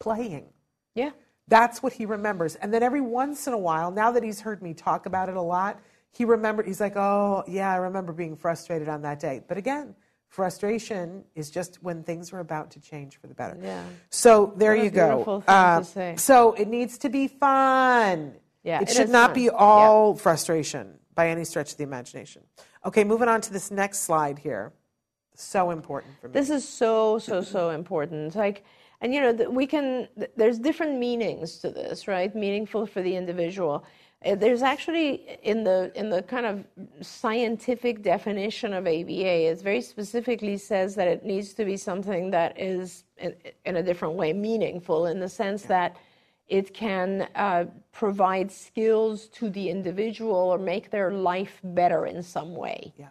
playing. Yeah. That's what he remembers. And then every once in a while, now that he's heard me talk about it a lot, he remembered, he's like, oh, yeah, I remember being frustrated on that day. But again, frustration is just when things are about to change for the better. Yeah. So there you go. beautiful thing to Uh. So it needs to be fun. Yeah, It, it should not fun. be all frustration by any stretch of the imagination. Okay, moving on to this next slide here. So important for me. This is so so so important. Like, and you know, we can. There's different meanings to this, right? Meaningful for the individual. Uh, There's actually in the in the kind of scientific definition of ABA, it very specifically says that it needs to be something that is in, in a different way meaningful in the sense that it can uh, provide skills to the individual or make their life better in some way. Yeah.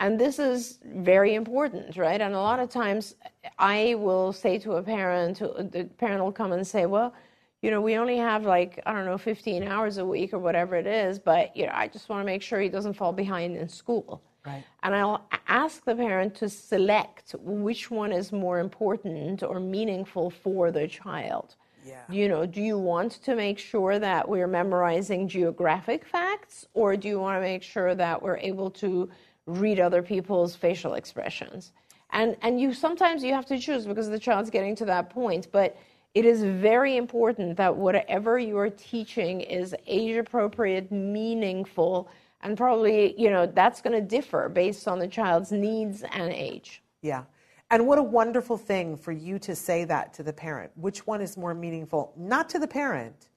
And this is very important, right? And a lot of times I will say to a parent, the parent will come and say, well, you know, we only have like, I don't know, 15 hours a week or whatever it is, but, you know, I just want to make sure he doesn't fall behind in school. Right. And I'll ask the parent to select which one is more important or meaningful for the child. Yeah. You know, do you want to make sure that we're memorizing geographic facts or do you want to make sure that we're able to read other people's facial expressions? And and you sometimes you have to choose because the child's getting to that point, but it is very important that whatever you are teaching is age appropriate, meaningful, and probably, you know, that's going to differ based on the child's needs and age. Yeah. And what a wonderful thing for you to say that to the parent. Which one is more meaningful? Not to the parent,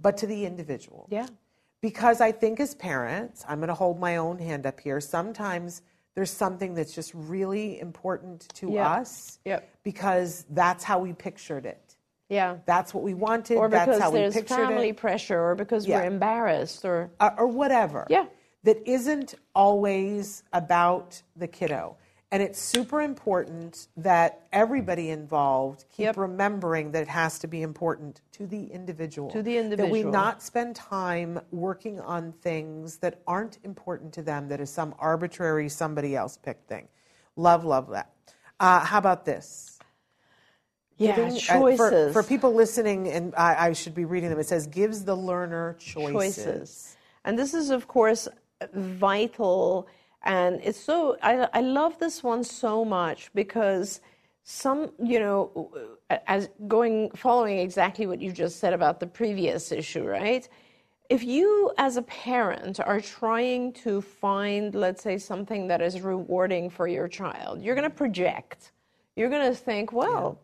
but to the individual. Yeah. Because I think as parents, I'm going to hold my own hand up here, sometimes there's something that's just really important to Yep. us Yep. because that's how we pictured it. Yeah. That's what we wanted. Or that's because how we there's pictured family it. pressure, or because Yeah. we're embarrassed, or uh, or whatever. Yeah. That isn't always about the kiddo. And it's super important that everybody involved keep Yep. remembering that it has to be important to the individual. To the individual. That we not spend time working on things that aren't important to them, that is some arbitrary somebody else picked thing. Love, love that. Uh, how about this? yeah, Giving- uh, choices. for, for people listening, and I, I should be reading them, it says gives the learner choices. choices. And this is, of course, vital. And it's so, I, I love this one so much because some, you know, as going, following exactly what you just said about the previous issue, right? If you, as a parent, are trying to find, let's say, something that is rewarding for your child, you're going to project. You're going to think, well,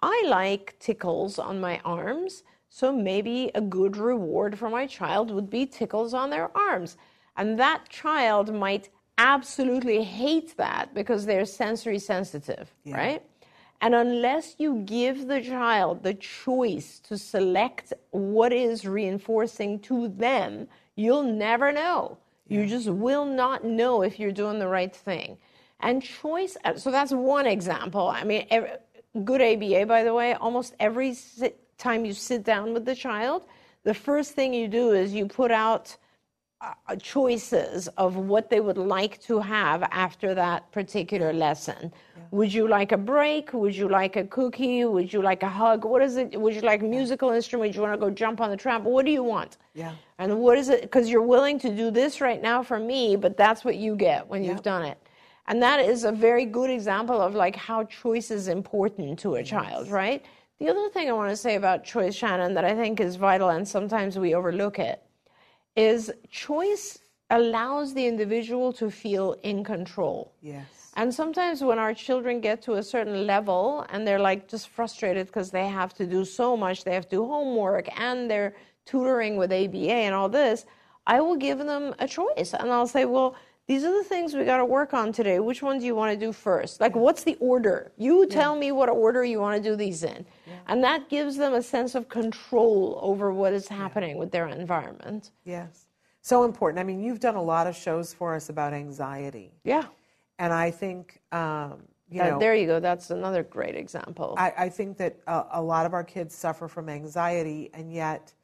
I like tickles on my arms, so maybe a good reward for my child would be tickles on their arms. And that child might absolutely hate that because they're sensory sensitive, right? And unless you give the child the choice to select what is reinforcing to them, you'll never know. You just will not know if you're doing the right thing. And choice, uh, so that's one example. I mean, ev- good ABA, by the way, almost every sit, time you sit down with the child, the first thing you do is you put out Uh, choices of what they would like to have after that particular lesson. Would you like a break? Would you like a cookie? Would you like a hug? What is it? Would you like a musical instrument? Would you want to go jump on the trampoline? What do you want? Yeah. And what is it? Because you're willing to do this right now for me, but that's what you get when you've done it. And that is a very good example of like how choice is important to a child, right? The other thing I want to say about choice, Shannon, that I think is vital and sometimes we overlook it, is choice allows the individual to feel in control. Yes. And sometimes when our children get to a certain level and they're like just frustrated because they have to do so much, they have to do homework and they're tutoring with ABA and all this, I will give them a choice and I'll say, well, these are the things we got to work on today. Which one do you want to do first? Like, what's the order? You tell me what order you want to do these in. And that gives them a sense of control over what is happening with their environment. Yes. So important. I mean, you've done a lot of shows for us about anxiety. Yeah. And I think, um, you Uh, know, there you go. That's another great example. I, I think that a, a lot of our kids suffer from anxiety, and yet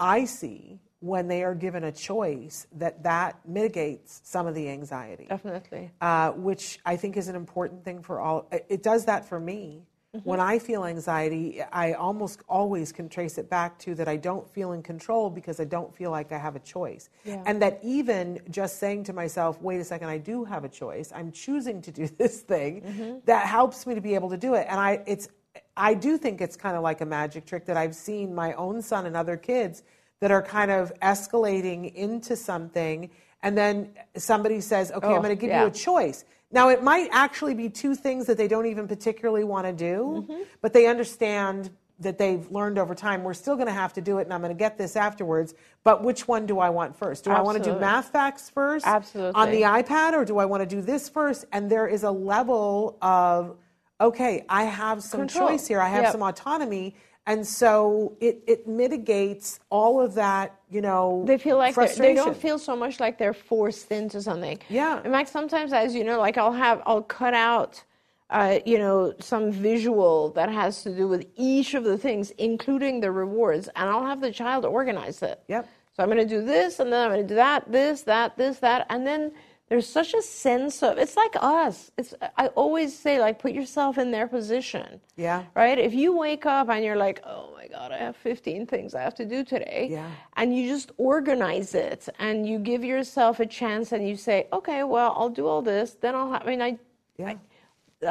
I see when they are given a choice that that mitigates some of the anxiety, Definitely. uh, which I think is an important thing for all. It, does that for me. Mm-hmm. When I feel anxiety, I almost always can trace it back to that I don't feel in control because I don't feel like I have a choice. Yeah. And that even just saying to myself, wait a second, I do have a choice. I'm choosing to do this thing. Mm-hmm. That helps me to be able to do it. And I, it's, I do think it's kind of like a magic trick that I've seen my own son and other kids that are kind of escalating into something. And then somebody says, okay, Oh, I'm going to give yeah. you a choice. Now, it might actually be two things that they don't even particularly want to do, Mm-hmm. but they understand that they've learned over time. We're still going to have to do it, and I'm going to get this afterwards. But which one do I want first? Do I want to do math facts first Absolutely. on the iPad, or do I want to do this first? And there is a level of, okay, I have some Control. choice here. I have Yep. some autonomy. And so it, it mitigates all of that, you know, they feel like they don't feel so much like they're forced into something. Yeah. In fact, sometimes, as you know, like I'll have I'll cut out, uh, you know, some visual that has to do with each of the things, including the rewards, and I'll have the child organize it. Yep. So I'm going to do this, and then I'm going to do that, this, that, this, that, and then there's such a sense of it's like us. It's I always say like put yourself in their position. Yeah. Right? If you wake up and you're like, oh my God, I have 15 things I have to do today. Yeah. And you just organize it and you give yourself a chance and you say, okay, well, I'll do all this. Then I'll have, I mean, I, Yeah.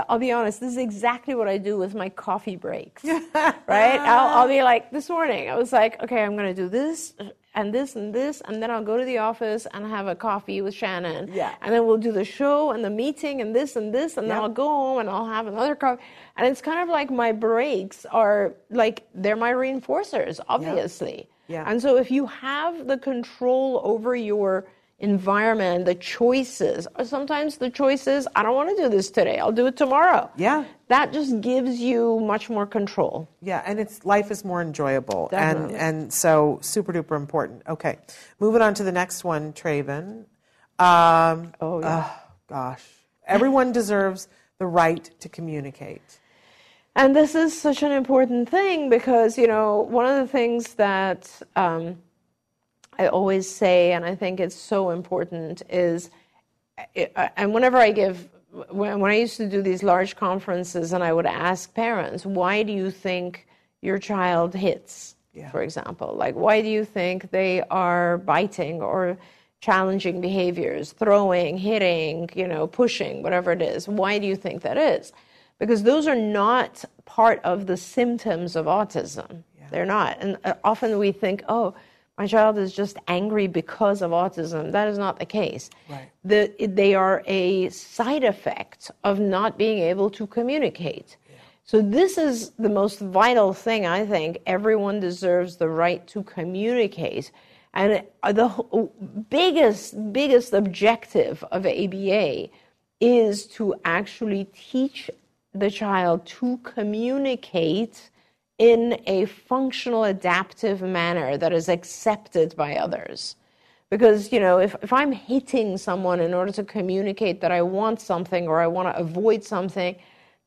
I'll be honest, this is exactly what I do with my coffee breaks. right? I'll, I'll be like, this morning, I was like, okay, I'm going to do this and this and this, and then I'll go to the office and have a coffee with Shannon. Yeah. And then we'll do the show and the meeting and this and this, and then I'll go home and I'll have another coffee. And it's kind of like my breaks are like, they're my reinforcers, obviously. Yeah. And so if you have the control over your environment, the choices. Or sometimes the choices, I don't want to do this today. I'll do it tomorrow. Yeah. That just gives you much more control. Yeah, and it's life is more enjoyable, Definitely. and and so super duper important. Okay, moving on to the next one, Traven. Um, Oh, yeah. oh, gosh, everyone deserves the right to communicate. And this is such an important thing because, you know, one of the things that um, I always say, and I think it's so important, is, and whenever I give, when, I used to do these large conferences and I would ask parents, why do you think your child hits, for example? Like, why do you think they are biting or challenging behaviors, throwing, hitting, you know, pushing, whatever it is? Why do you think that is? because those are not part of the symptoms of autism. They're not. And uh, often we think, oh, my child is just angry because of autism. That is not the case. Right. The, they are a side effect of not being able to communicate. So, this is the most vital thing, I think. Everyone deserves the right to communicate. And uh, the biggest, biggest objective of ABA is to actually teach the child to communicate in a functional, adaptive manner that is accepted by others. Because, you know, if, if I'm hitting someone in order to communicate that I want something or I want to avoid something,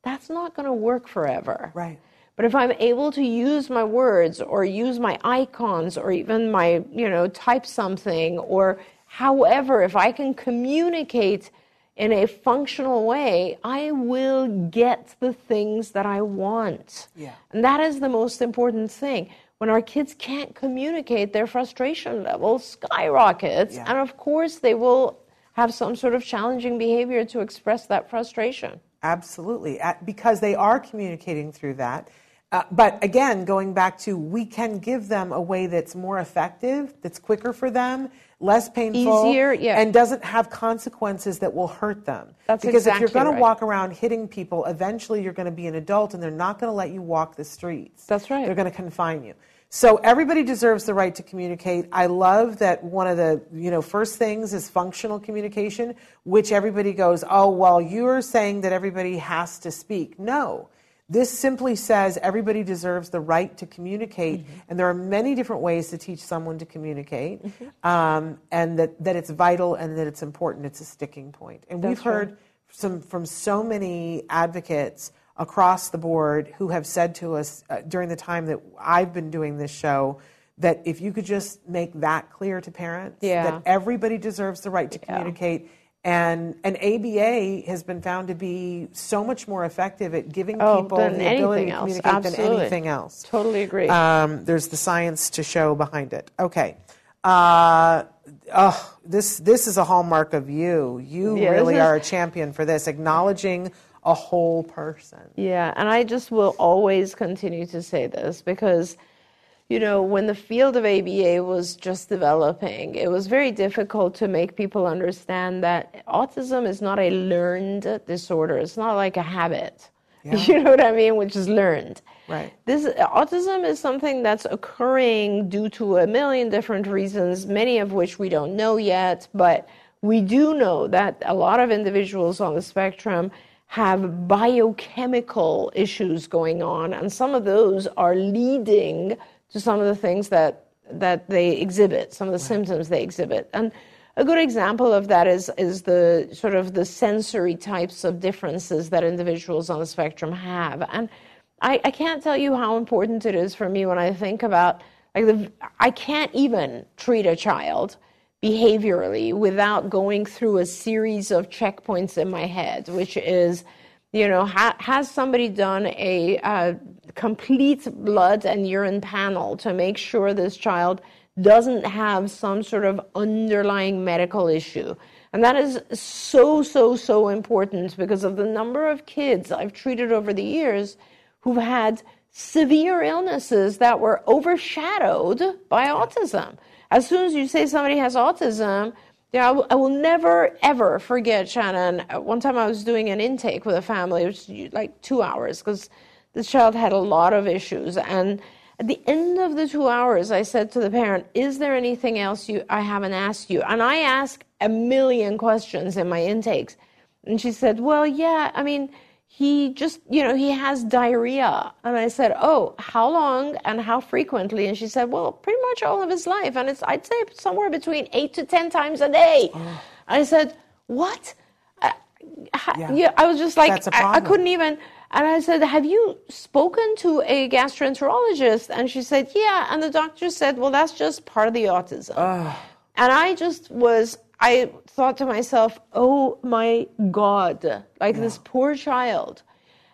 that's not going to work forever. Right. But if I'm able to use my words or use my icons or even my, you know, type something or however, if I can communicate in a functional way, I will get the things that I want. Yeah. And that is the most important thing. When our kids can't communicate, their frustration level skyrockets. Yeah. And of course, they will have some sort of challenging behavior to express that frustration. Absolutely, because they are communicating through that. Uh, but again, going back to we can give them a way that's more effective, that's quicker for them, less painful, Easier, yeah. and doesn't have consequences that will hurt them. That's because if you're exactly going to walk around hitting people, eventually you're going to be an adult, and they're not going to let you walk the streets. That's right. They're going to confine you. So everybody deserves the right to communicate. I love that one of the you know first things is functional communication, which everybody goes, "Oh, well, you're saying that everybody has to speak." No. This simply says everybody deserves the right to communicate, Mm-hmm. and there are many different ways to teach someone to communicate, um, and that, that it's vital and that it's important. It's a sticking point. And we've That's right. heard some, from so many advocates across the board who have said to us uh, during the time that I've been doing this show that if you could just make that clear to parents, Yeah. that everybody deserves the right to communicate. And, and ABA has been found to be so much more effective at giving Oh, people the ability to else. communicate Absolutely. than anything else. Totally agree. Um, there's the science to show behind it. Okay. Uh, oh, this this is a hallmark of you. You Yeah, really are a champion for this, acknowledging a whole person. Yeah, and I just will always continue to say this because, you know, when the field of ABA was just developing, it was very difficult to make people understand that autism is not a learned disorder. It's not like a habit. You know what I mean? Which is learned. Right. This autism is something that's occurring due to a million different reasons, many of which we don't know yet, but we do know that a lot of individuals on the spectrum have biochemical issues going on, and some of those are leading to some of the things that that they exhibit, some of the symptoms they exhibit. And a good example of that is is the sort of the sensory types of differences that individuals on the spectrum have. And I, I can't tell you how important it is for me when I think about like the I can't even treat a child behaviorally without going through a series of checkpoints in my head, which is, you know, ha- has somebody done a uh, complete blood and urine panel to make sure this child doesn't have some sort of underlying medical issue? And that is so, so, so important because of the number of kids I've treated over the years who've had severe illnesses that were overshadowed by autism. As soon as you say somebody has autism, you know, I will- never ever forget Shannon. uh, One time I was doing an intake with a family, it was like two hours because the child had a lot of issues, and At the end of the two hours, I said to the parent, Is there anything else you, I haven't asked you? And I ask a million questions in my intakes. And she said, Well, yeah, I mean, he just, you know, he has diarrhea. And I said, Oh, how long and how frequently? And she said, Well, pretty much all of his life. And it's, I'd say, somewhere between eight to 10 times a day. Oh. I said, What? Uh, yeah. yeah. I was just like, I, I couldn't even. And I said, Have you spoken to a gastroenterologist? And she said, Yeah. And the doctor said, Well, that's just part of the autism. And I just was, I thought to myself, Oh my God, like yeah. this poor child.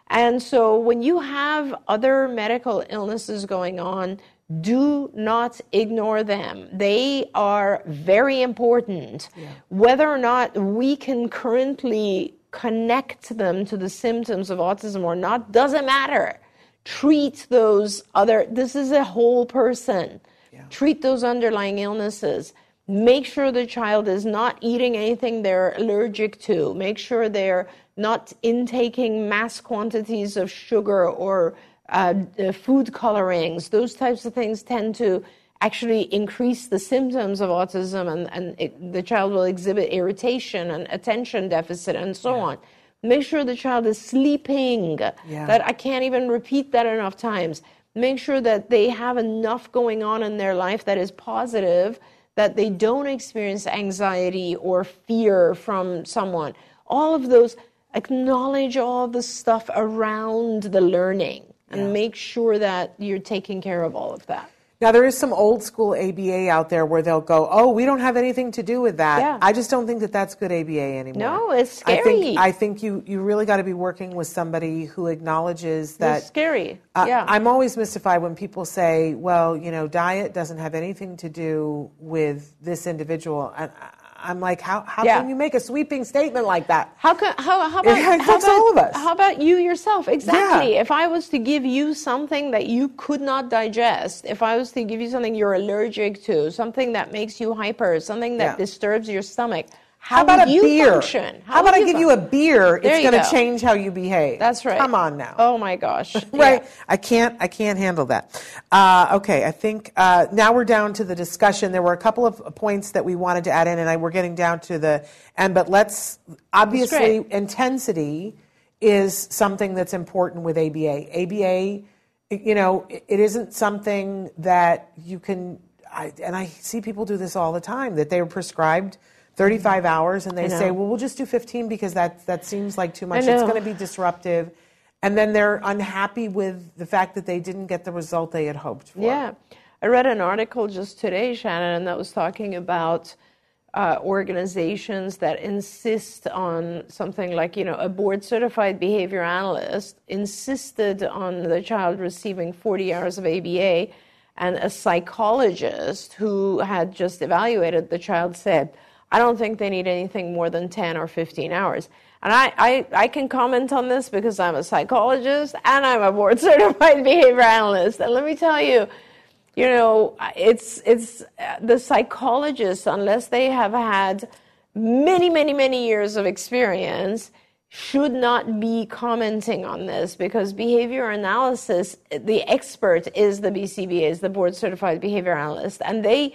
And so when you have other medical illnesses going on, do not ignore them. They are very important. Yeah. Whether or not we can currently connect them to the symptoms of autism or not doesn't matter. Treat those other, this is a whole person. Yeah. Treat those underlying illnesses. Make sure the child is not eating anything they're allergic to. Make sure they're not intaking mass quantities of sugar or uh, food colorings. Those types of things tend to actually increase the symptoms of autism and, and it, the child will exhibit irritation and attention deficit and so yeah. on. Make sure the child is sleeping. Yeah. That I can't even repeat that enough times. Make sure that they have enough going on in their life that is positive, that they don't experience anxiety or fear from someone. All of those, acknowledge all the stuff around the learning and yeah. make sure that you're taking care of all of that. Now there is some old school ABA out there where they'll go, "Oh, we don't have anything to do with that." Yeah. I just don't think that that's good ABA anymore. No, it's scary. I think I think you you really got to be working with somebody who acknowledges that. It's scary. Uh, yeah. I'm always mystified when people say, "Well, you know, diet doesn't have anything to do with this individual." And I'm like, how, how yeah. can you make a sweeping statement like that? How can how, how about it how about, all of us? How about you yourself? Exactly. Yeah. If I was to give you something that you could not digest, if I was to give you something you're allergic to, something that makes you hyper, something that yeah. disturbs your stomach, how, how about a beer? Function? How, how about I give you a beer? There it's going to change how you behave. That's right. Come on now. Oh my gosh. right. Yeah. I can't. I can't handle that. Uh, okay. I think uh, now we're down to the discussion. There were a couple of points that we wanted to add in, and I, we're getting down to the end. But let's obviously intensity is something that's important with ABA. ABA, you know, it, it isn't something that you can. I, and I see people do this all the time that they're prescribed 35 hours and they say, well, we'll just do 15 because that, that seems like too much. It's going to be disruptive. And then they're unhappy with the fact that they didn't get the result they had hoped for. Yeah. I read an article just today, Shannon, that was talking about uh, organizations that insist on something like, you know, a board certified behavior analyst insisted on the child receiving 40 hours of ABA, and a psychologist who had just evaluated the child said, I don't think they need anything more than 10 or 15 hours. And I, I, I can comment on this because I'm a psychologist and I'm a board certified behavior analyst. And let me tell you, you know, it's, it's uh, the psychologists, unless they have had many, many, many years of experience, should not be commenting on this because behavior analysis, the expert is the BCBA, is the board certified behavior analyst. And they,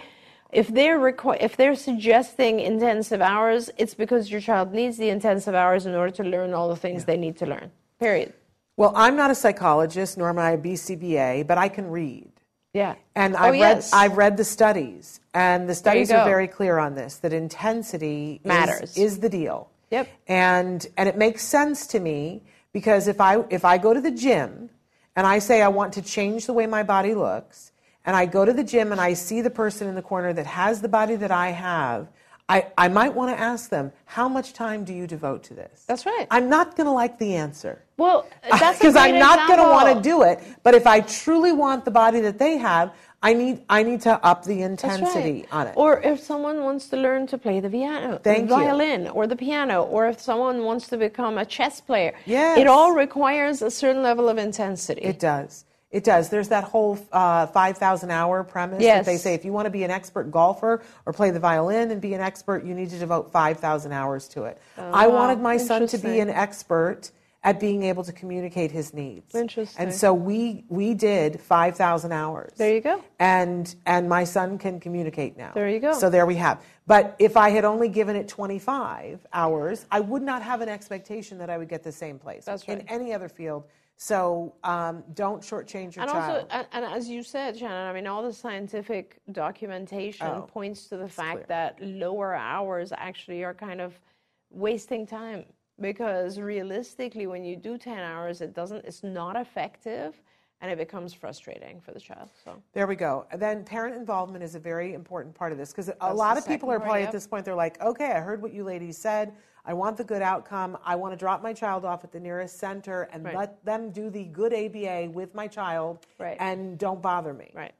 if they're requ- if they're suggesting intensive hours, it's because your child needs the intensive hours in order to learn all the things yeah. they need to learn. Period. Well, I'm not a psychologist, nor am I a BCBA, but I can read. Yeah. And oh, I've yes. read I've read the studies, and the studies are very clear on this that intensity matters is, is the deal. Yep. And and it makes sense to me because if I if I go to the gym and I say I want to change the way my body looks, and I go to the gym and I see the person in the corner that has the body that I have, I, I might want to ask them, how much time do you devote to this? That's right. I'm not going to like the answer. Well, that's because I'm not going to want to do it. But if I truly want the body that they have, I need I need to up the intensity right. on it. Or if someone wants to learn to play the piano, Thank the violin, or the piano, or if someone wants to become a chess player, yes. it all requires a certain level of intensity. It does. It does. There's that whole uh, 5,000 hour premise yes. that they say if you want to be an expert golfer or play the violin and be an expert, you need to devote 5,000 hours to it. Oh, I wanted my son to be an expert at being able to communicate his needs. Interesting. And so we we did 5,000 hours. There you go. And and my son can communicate now. There you go. So there we have. But if I had only given it 25 hours, I would not have an expectation that I would get the same place That's in any other field. So um, don't shortchange your and child. also, and, as you said, Shannon, I mean, all the scientific documentation Oh, points to the fact clear. that lower hours actually are kind of wasting time because realistically, when you do ten hours, it doesn't, it's not effective, and it becomes frustrating for the child. So There we go. And then parent involvement is a very important part of this because a lot of people are probably at this point, they're like, okay, I heard what you ladies said. I want the good outcome. I want to drop my child off at the nearest center and Right. let them do the good ABA with my child Right. and don't bother me. Right.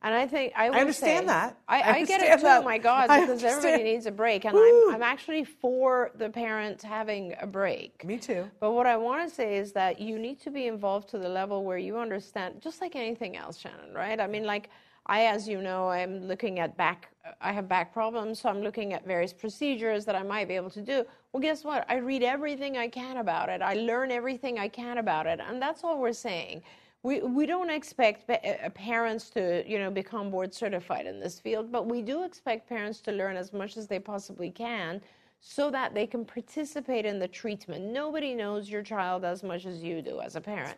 And I think I, will understand say- that. I, I I, get it too. that. My God, because everybody needs a break, and Woo. I'm, I'm actually for the parents having a break. Me too. But what I want to say is that you need to be involved to the level where you understand, just like anything else, Shannon. Right? I mean, like I, as you know, I'm looking at back. I have back problems, so I'm looking at various procedures that I might be able to do. Well, guess what? I read everything I can about it. I learn everything I can about it, and that's all we're saying. We, we don't expect pa- uh, parents to you know become board certified in this field, but we do expect parents to learn as much as they possibly can so that they can participate in the treatment. Nobody knows your child as much as you do as a parent.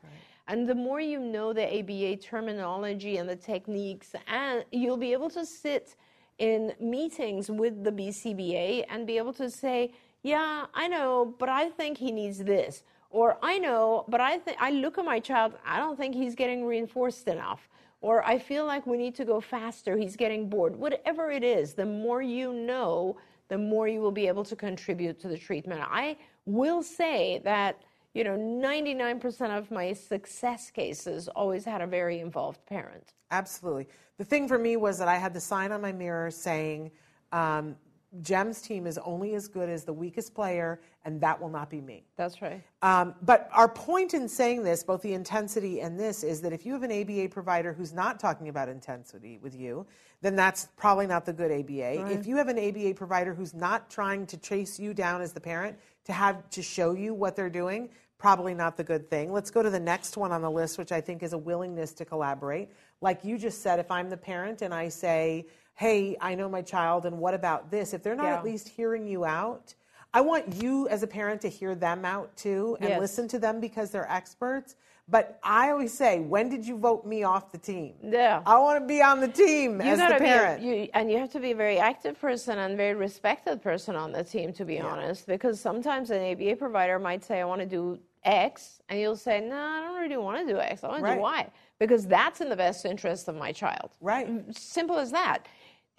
And the more you know the ABA terminology and the techniques, and you'll be able to sit in meetings with the BCBA and be able to say, "Yeah, I know, but I think he needs this," or "I know, but I think I look at my child, I don't think he's getting reinforced enough." Or I feel like we need to go faster. He's getting bored. Whatever it is, the more you know, the more you will be able to contribute to the treatment. I will say that, you know, 99% of my success cases always had a very involved parent. Absolutely. The thing for me was that I had the sign on my mirror saying, um, Jem's team is only as good as the weakest player, and that will not be me. That's right. Um, but our point in saying this, both the intensity and this, is that if you have an ABA provider who's not talking about intensity with you, then that's probably not the good ABA. If you have an ABA provider who's not trying to chase you down as the parent to have to show you what they're doing, probably not the good thing. Let's go to the next one on the list, which I think is a willingness to collaborate. Like you just said, if I'm the parent and I say, hey, I know my child, and what about this? If they're not Yeah. at least hearing you out, I want you as a parent to hear them out too and Yes. listen to them because they're experts. But I always say, when did you vote me off the team? Yeah. I want to be on the team You as the parent. a, you, and you have to be a very active person and very respected person on the team, to be honest. Because sometimes an ABA provider might say, "I want to do X," and you'll say, "No, I don't really want to do X. I want to do Y because that's in the best interest of my child." Right. Simple as that.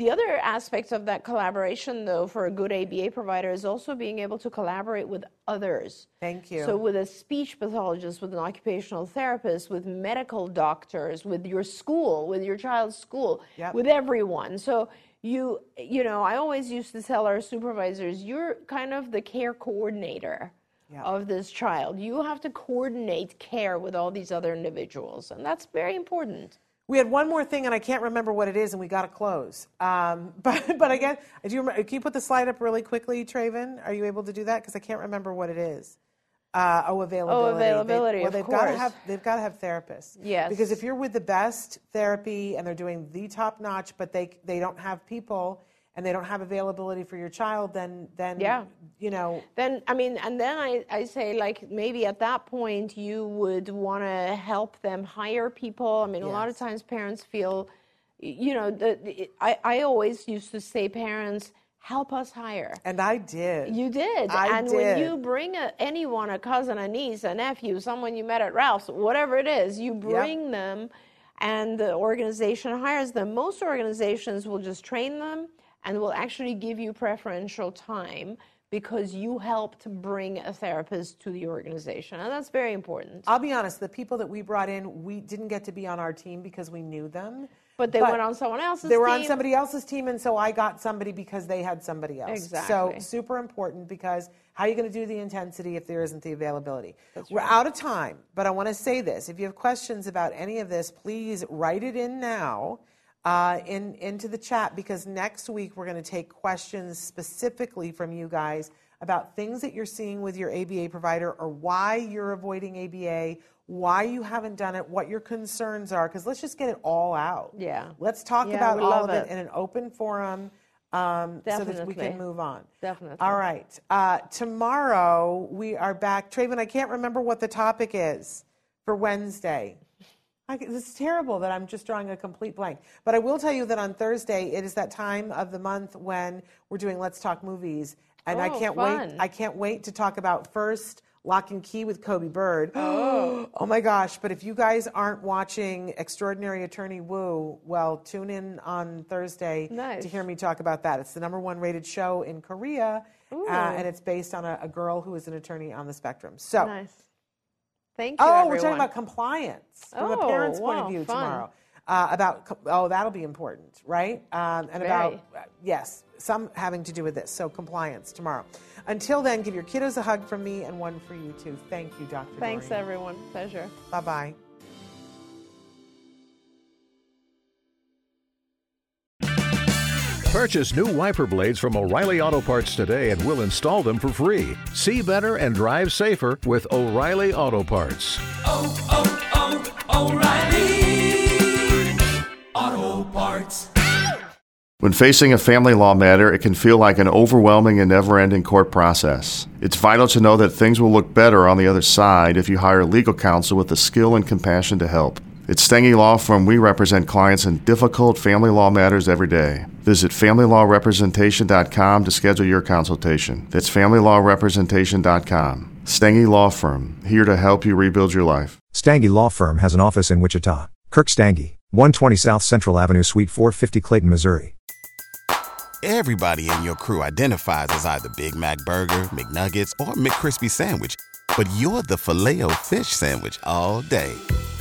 The other aspect of that collaboration, though, for a good ABA provider is also being able to collaborate with others. Thank you. So, with a speech pathologist, with an occupational therapist, with medical doctors, with your school, with your child's school, Yep. with everyone. So, you, you know, I always used to tell our supervisors, you're kind of the care coordinator of this child. You have to coordinate care with all these other individuals, and that's very important. We had one more thing, and I can't remember what it is, and we got to close. Um, but but again, do you remember, can you put the slide up really quickly, Traven? Are you able to do that? Because I can't remember what it is. Uh, oh, availability. They- availability, well, of they've got to course. have they've got to have therapists. Yes. Because if you're with the best therapy and they're doing the top notch, but they they don't have people and they don't have availability for your child, then then Yeah. you know Then, I mean, and then I, I say, like, maybe at that point you would want to help them hire people. I mean, a lot of times parents feel, you know, the, the- I, I always used to say, parents, help us hire. And I did. You did. I and when you bring a, anyone, a cousin, a niece, a nephew, someone you met at Ralph's, whatever it is, you bring them and the organization hires them. Most organizations will just train them and will actually give you preferential time because you helped bring a therapist to the organization. And that's very important. I'll be honest, the people that we brought in, we didn't get to be on our team because we knew them. But they went on someone else's team. They were on somebody else's team, and so I got somebody because they had somebody else. Exactly. So super important because how are you going to do the intensity if there isn't the availability? We're out of time, but I want to say this: if you have questions about any of this, please write it in now. Uh, in into the chat because next week we're going to take questions specifically from you guys about things that you're seeing with your ABA provider or why you're avoiding ABA, why you haven't done it, what your concerns are, because let's just get it all out. Yeah. Let's talk Yeah, about all of it. it. in an open forum um, so that we can move on. Definitely. All right. Uh, tomorrow we are back. Traven, I can't remember what the topic is for Wednesday. I, this is terrible that I'm just drawing a complete blank. But I will tell you that on Thursday, it is that time of the month when we're doing Let's Talk Movies. And I Oh, can't wait. I can't wait to talk about first Locke and Key with Coby Bird. Oh. oh my gosh. But if you guys aren't watching Extraordinary Attorney Woo, well, tune in on Thursday Nice. to hear me talk about that. It's the number one rated show in Korea. Uh, and it's based on a, a girl who is an attorney on the spectrum. So, Nice. Thank you. oh, we're talking about compliance from a Oh, parent's point of view fun. tomorrow. Uh, about oh, that'll be important, right? Um, and about uh, yes, some having to do with this. So compliance tomorrow. Until then, give your kiddos a hug from me and one for you too. Thank you, Dr. Thanks, everyone. Pleasure. Bye bye. Purchase new wiper blades from O'Reilly Auto Parts today and we'll install them for free. See better and drive safer with O'Reilly Auto Parts. oh, oh, oh O'Reilly Auto Parts. When facing a family law matter, it can feel like an overwhelming and never ending court process. It's vital to know that things will look better on the other side if you hire legal counsel with the skill and compassion to help. At Stange Law Firm, we represent clients in difficult family law matters every day. Visit FamilyLawRepresentation.com to schedule your consultation. That's FamilyLawRepresentation.com. Stange Law Firm, here to help you rebuild your life. Stange Law Firm has an office in Wichita. Kirk Stange, 120 South Central Avenue, Suite 450, Clayton, Missouri. Everybody in your crew identifies as either Big Mac Burger, McNuggets, or McCrispy Sandwich. But you're the filet O fish Sandwich all day.